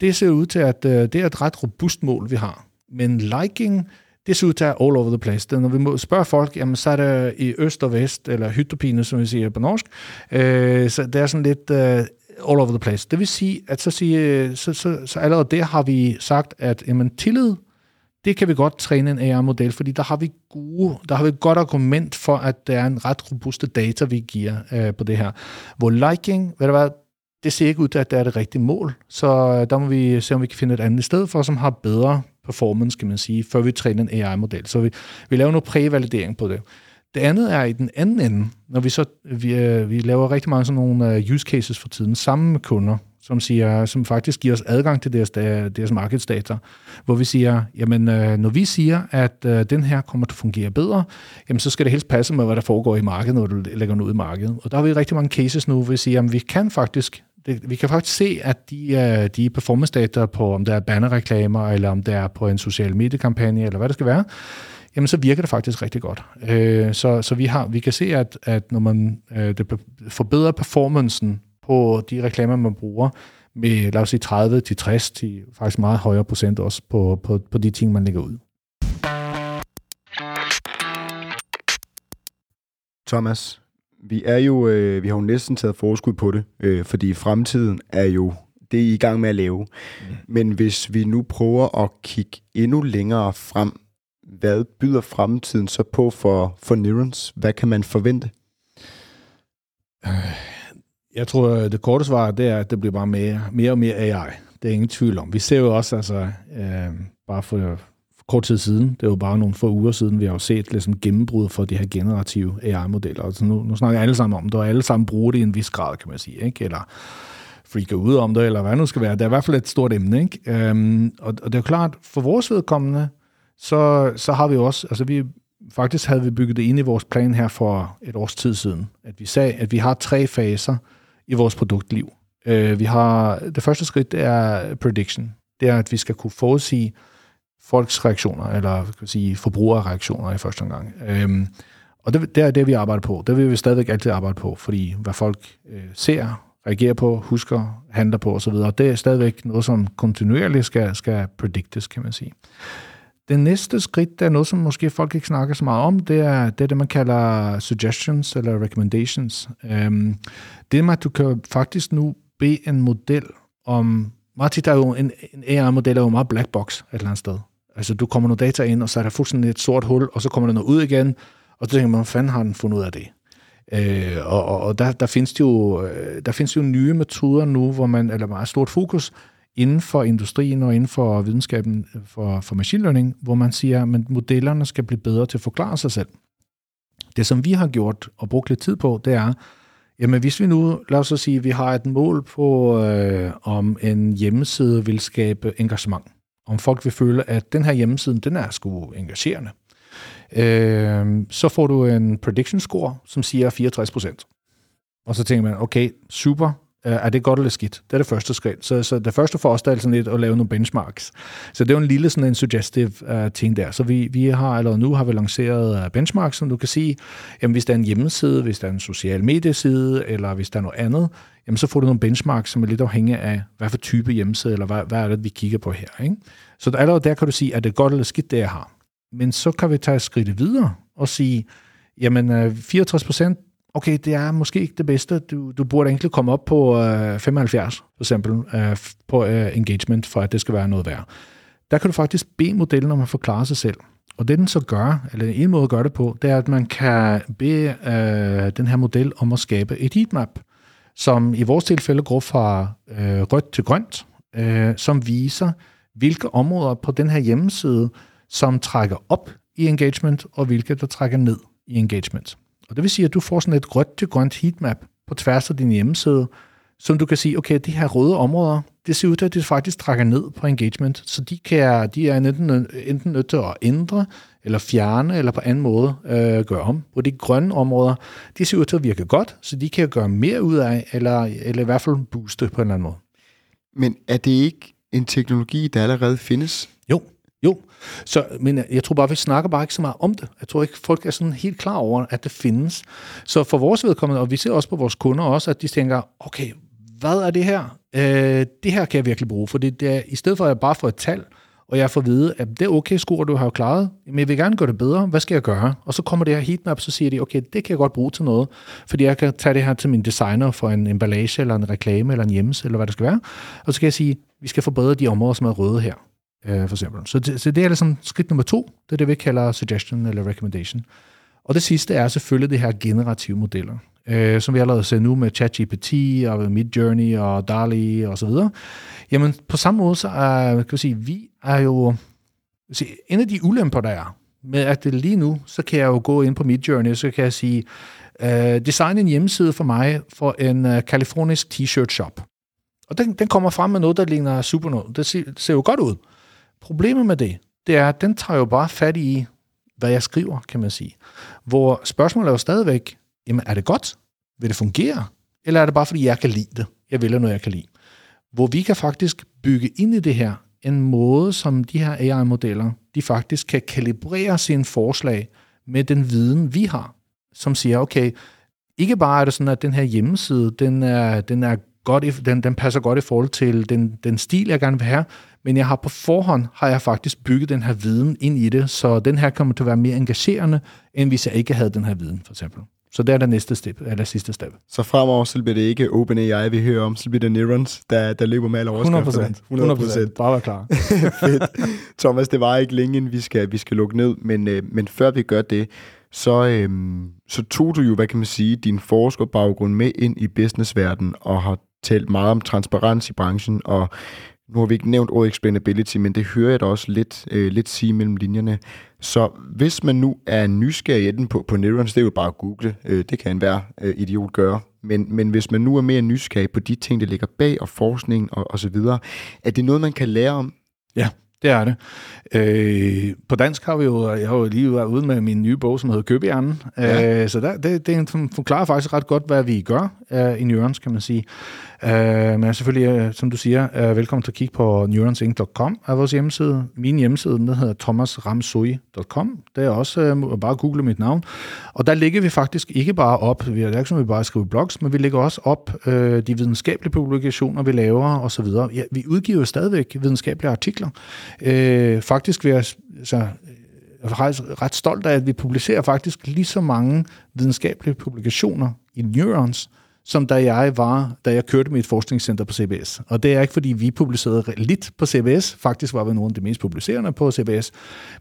det ser ud til, at øh, det er et ret robust mål, vi har. Men liking, det ser ud til at all over the place. Det, når vi må spørge folk, jamen, så er det i øst og vest, eller hytterpine, som vi siger på norsk, øh, så det er sådan lidt øh, all over the place. Det vil sige, at så, sige, så, så, så allerede der har vi sagt, at jamen, tillid, det kan vi godt træne en AR-model, fordi der har vi gode, der har vi et godt argument for, at der er en ret robuste data, vi giver øh, på det her. Hvor liking, ved du hvad, det ser ikke ud til, at det er det rigtige mål, så øh, der må vi se, om vi kan finde et andet sted for, som har bedre performance, kan man sige, før vi træner en AI-model. Så vi, vi laver noget prævalidering på det. Det andet er i den anden ende, når vi så vi, øh, vi laver rigtig mange sådan nogle øh, use cases for tiden sammen med kunder, som, siger, som faktisk giver os adgang til deres, deres markedsdata, hvor vi siger, jamen når vi siger, at den her kommer til at fungere bedre, jamen så skal det helst passe med, hvad der foregår i markedet, når du lægger noget ud i markedet. Og der har vi rigtig mange cases nu, hvor vi siger, at vi kan faktisk det, vi kan faktisk se, at de, øh, de performance-data på, om der er bannerreklamer, eller om det er på en social mediekampagne, eller hvad det skal være, jamen så virker det faktisk rigtig godt. Øh, så så vi, har, vi kan se, at, at når man øh, det forbedrer performancen på de reklamer, man bruger, med lad os sige 30 til 60 til faktisk meget højere procent også på, på, på de ting, man lægger ud. Thomas, vi er jo, øh, vi har jo næsten taget forskud på det, øh, fordi fremtiden er jo det, I er i gang med at lave. Mm. Men hvis vi nu prøver at kigge endnu længere frem, hvad byder fremtiden så på for, for Neurons? Hvad kan man forvente? Jeg tror, det korte svar det er, at det bliver bare mere, mere og mere AI. Det er ingen tvivl om. Vi ser jo også, altså, øh, bare for, kort tid siden, det var bare nogle få uger siden, vi har jo set ligesom gennembrud for de her generative AI-modeller. Altså nu, nu snakker alle sammen om det, og alle sammen bruger det i en vis grad, kan man sige. Ikke? Eller freaker ud om det, eller hvad nu skal være. Det er i hvert fald et stort emne. Ikke? Øhm, og, og det er jo klart, for vores vedkommende, så, så har vi også, altså vi, faktisk havde vi bygget det ind i vores plan her for et års tid siden, at vi sagde, at vi har tre faser i vores produktliv. Øh, vi har, det første skridt det er prediction. Det er, at vi skal kunne forudsige folks reaktioner, eller kan sige, forbrugerreaktioner i første omgang. Øhm, og det, det er det, vi arbejder på. Det vil vi stadigvæk altid arbejde på, fordi hvad folk øh, ser, reagerer på, husker, handler på osv., det er stadigvæk noget, som kontinuerligt skal, skal predictes, kan man sige. Det næste skridt, der er noget, som måske folk ikke snakker så meget om, det er det, er det man kalder suggestions eller recommendations. Øhm, det med, at du kan faktisk nu bede en model om... Meget tit er jo en, en AI-model er jo meget black box et eller andet sted. Altså, du kommer noget data ind, og så er der fuldstændig et sort hul, og så kommer der noget ud igen, og så tænker man, hvad fanden har den fundet ud af det? Øh, og og, der, der, findes jo, øh, der findes jo nye metoder nu, hvor man, eller meget stort fokus, inden for industrien og inden for videnskaben øh, for, for machine learning, hvor man siger, at modellerne skal blive bedre til at forklare sig selv. Det, som vi har gjort og brugt lidt tid på, det er, jamen hvis vi nu, lad os så sige, vi har et mål på, øh, om en hjemmeside vil skabe engagement, om folk vil føle, at den her hjemmeside, den er sgu engagerende, øh, så får du en prediction score, som siger 64 procent. Og så tænker man, okay, super, Øh, er det godt eller skidt? Det er det første skridt. Så, så det første for os, der er sådan lidt at lave nogle benchmarks. Så det er jo en lille sådan en suggestive uh, ting der. Så vi, vi har allerede nu har vi lanceret uh, benchmarks, som du kan sige, jamen hvis der er en hjemmeside, hvis der er en social medieside, eller hvis der er noget andet, jamen så får du nogle benchmarks, som er lidt afhængige af, hvad for type hjemmeside, eller hvad, hvad er det, vi kigger på her. Ikke? Så allerede der kan du sige, er det godt eller skidt, det jeg har. Men så kan vi tage skridt videre og sige, jamen 64 procent, okay, det er måske ikke det bedste. Du, du burde egentlig komme op på øh, 75, for eksempel, øh, på øh, engagement, for at det skal være noget værd. Der kan du faktisk bede modellen om at forklare sig selv. Og det den så gør, eller en måde at gøre det på, det er, at man kan bede øh, den her model om at skabe et heatmap, som i vores tilfælde går fra øh, rødt til grønt, øh, som viser, hvilke områder på den her hjemmeside, som trækker op i engagement, og hvilke der trækker ned i engagement. Og det vil sige, at du får sådan et rødt til grønt heatmap på tværs af din hjemmeside, som du kan sige, okay, de her røde områder, det ser ud til, at det faktisk trækker ned på engagement, så de, kan, de er enten, enten nødt til at ændre, eller fjerne, eller på anden måde øh, gøre om. Og de grønne områder, de ser ud til at virke godt, så de kan gøre mere ud af, eller, eller i hvert fald booste på en eller anden måde. Men er det ikke en teknologi, der allerede findes? Så, men jeg tror bare, vi snakker bare ikke så meget om det. Jeg tror ikke, folk er sådan helt klar over, at det findes. Så for vores vedkommende, og vi ser også på vores kunder også, at de tænker, okay, hvad er det her? Øh, det her kan jeg virkelig bruge, for det, det er, i stedet for at jeg bare får et tal, og jeg får at vide, at det er okay, score, du har jo klaret, men jeg vil gerne gøre det bedre, hvad skal jeg gøre? Og så kommer det her heatmap, så siger de, okay, det kan jeg godt bruge til noget, fordi jeg kan tage det her til min designer for en emballage, eller en reklame, eller en hjemmeside, eller hvad det skal være, og så kan jeg sige, vi skal forbedre de områder, som er røde her øh, for eksempel. Så det, så det er ligesom skridt nummer to, det er det, vi kalder suggestion eller recommendation. Og det sidste er selvfølgelig det her generative modeller, øh, som vi allerede ser nu med ChatGPT og Midjourney og DALI og så videre. Jamen på samme måde, så er, kan vi sige, vi er jo, se, en af de ulemper, der er, med at det lige nu, så kan jeg jo gå ind på Midjourney, så kan jeg sige, øh, design en hjemmeside for mig for en uh, kalifornisk t-shirt shop. Og den, den kommer frem med noget, der ligner super noget. Det ser, ser jo godt ud. Problemet med det, det er, at den tager jo bare fat i, hvad jeg skriver, kan man sige. Hvor spørgsmålet er jo stadigvæk, jamen er det godt? Vil det fungere? Eller er det bare, fordi jeg kan lide det? Jeg vælger noget, jeg kan lide. Hvor vi kan faktisk bygge ind i det her en måde, som de her AI-modeller, de faktisk kan kalibrere sine forslag med den viden, vi har, som siger, okay, ikke bare er det sådan, at den her hjemmeside, den er, den er godt i, den, den passer godt i forhold til den, den stil, jeg gerne vil have, men jeg har på forhånd, har jeg faktisk bygget den her viden ind i det, så den her kommer til at være mere engagerende, end hvis jeg ikke havde den her viden, for eksempel. Så det er det næste step, eller sidste step. Så fremover, så bliver det ikke OpenAI, vi hører om, så bliver det Neurons, der, der løber med alle 100 overskrifterne. procent. 100 Bare vær klar. Fedt. Thomas, det var ikke længe, vi skal, vi skal lukke ned, men, øh, men før vi gør det, så, øh, så tog du jo, hvad kan man sige, din forskerbaggrund med ind i businessverdenen og har talt meget om transparens i branchen, og nu har vi ikke nævnt ordet explainability, men det hører jeg da også lidt, øh, lidt sige mellem linjerne. Så hvis man nu er nysgerrig enten på, på Neurons, det er jo bare at google, øh, det kan enhver øh, idiot gøre, men, men hvis man nu er mere nysgerrig på de ting, der ligger bag og forskning og, og så videre, er det noget, man kan lære om? Ja, det er det. Øh, på dansk har vi jo, jeg har jo lige været ude med min nye bog, som hedder Købehjernen. Ja. Øh, så der, det, det forklarer faktisk ret godt, hvad vi gør uh, i Neurons, kan man sige. Uh, men selvfølgelig, uh, som du siger, uh, velkommen til at kigge på neuronsinc.com af vores hjemmeside. Min hjemmeside, den hedder thomasramsui.com. Det er også uh, bare google mit navn. Og der ligger vi faktisk ikke bare op, vi er ikke som vi bare skriver blogs, men vi lægger også op uh, de videnskabelige publikationer, vi laver osv. Ja, vi udgiver stadigvæk videnskabelige artikler. Uh, faktisk vil jeg så jeg er ret stolt af, at vi publicerer faktisk lige så mange videnskabelige publikationer i Neurons, som da jeg var, da jeg kørte mit forskningscenter på CBS. Og det er ikke, fordi vi publicerede lidt på CBS. Faktisk var vi nogle af de mest publicerende på CBS.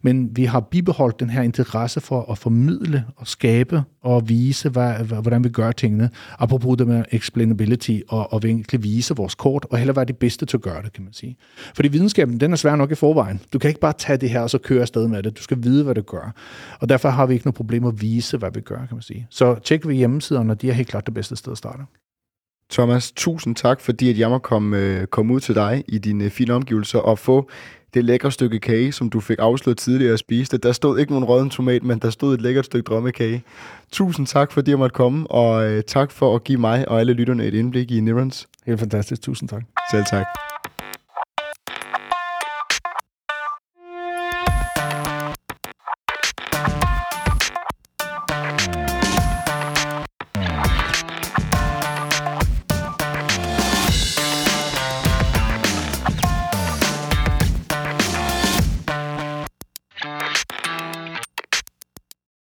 Men vi har bibeholdt den her interesse for at formidle og skabe og vise, hvad, hvordan vi gør tingene. Apropos det med explainability og, og virkelig vise vores kort, og heller være de bedste til at gøre det, kan man sige. Fordi videnskaben, den er svær nok i forvejen. Du kan ikke bare tage det her og så køre afsted med det. Du skal vide, hvad det gør. Og derfor har vi ikke noget problem at vise, hvad vi gør, kan man sige. Så tjek vi hjemmesiderne, og de er helt klart det bedste sted at starte. Thomas, tusind tak, fordi at jeg må komme, øh, komme ud til dig i dine øh, fine omgivelser og få det lækre stykke kage, som du fik afslået tidligere at spise. Der stod ikke nogen rødden tomat, men der stod et lækkert stykke drømmekage. Tusind tak, fordi jeg måtte komme, og øh, tak for at give mig og alle lytterne et indblik i Neurons. Helt fantastisk. Tusind tak. Selv tak.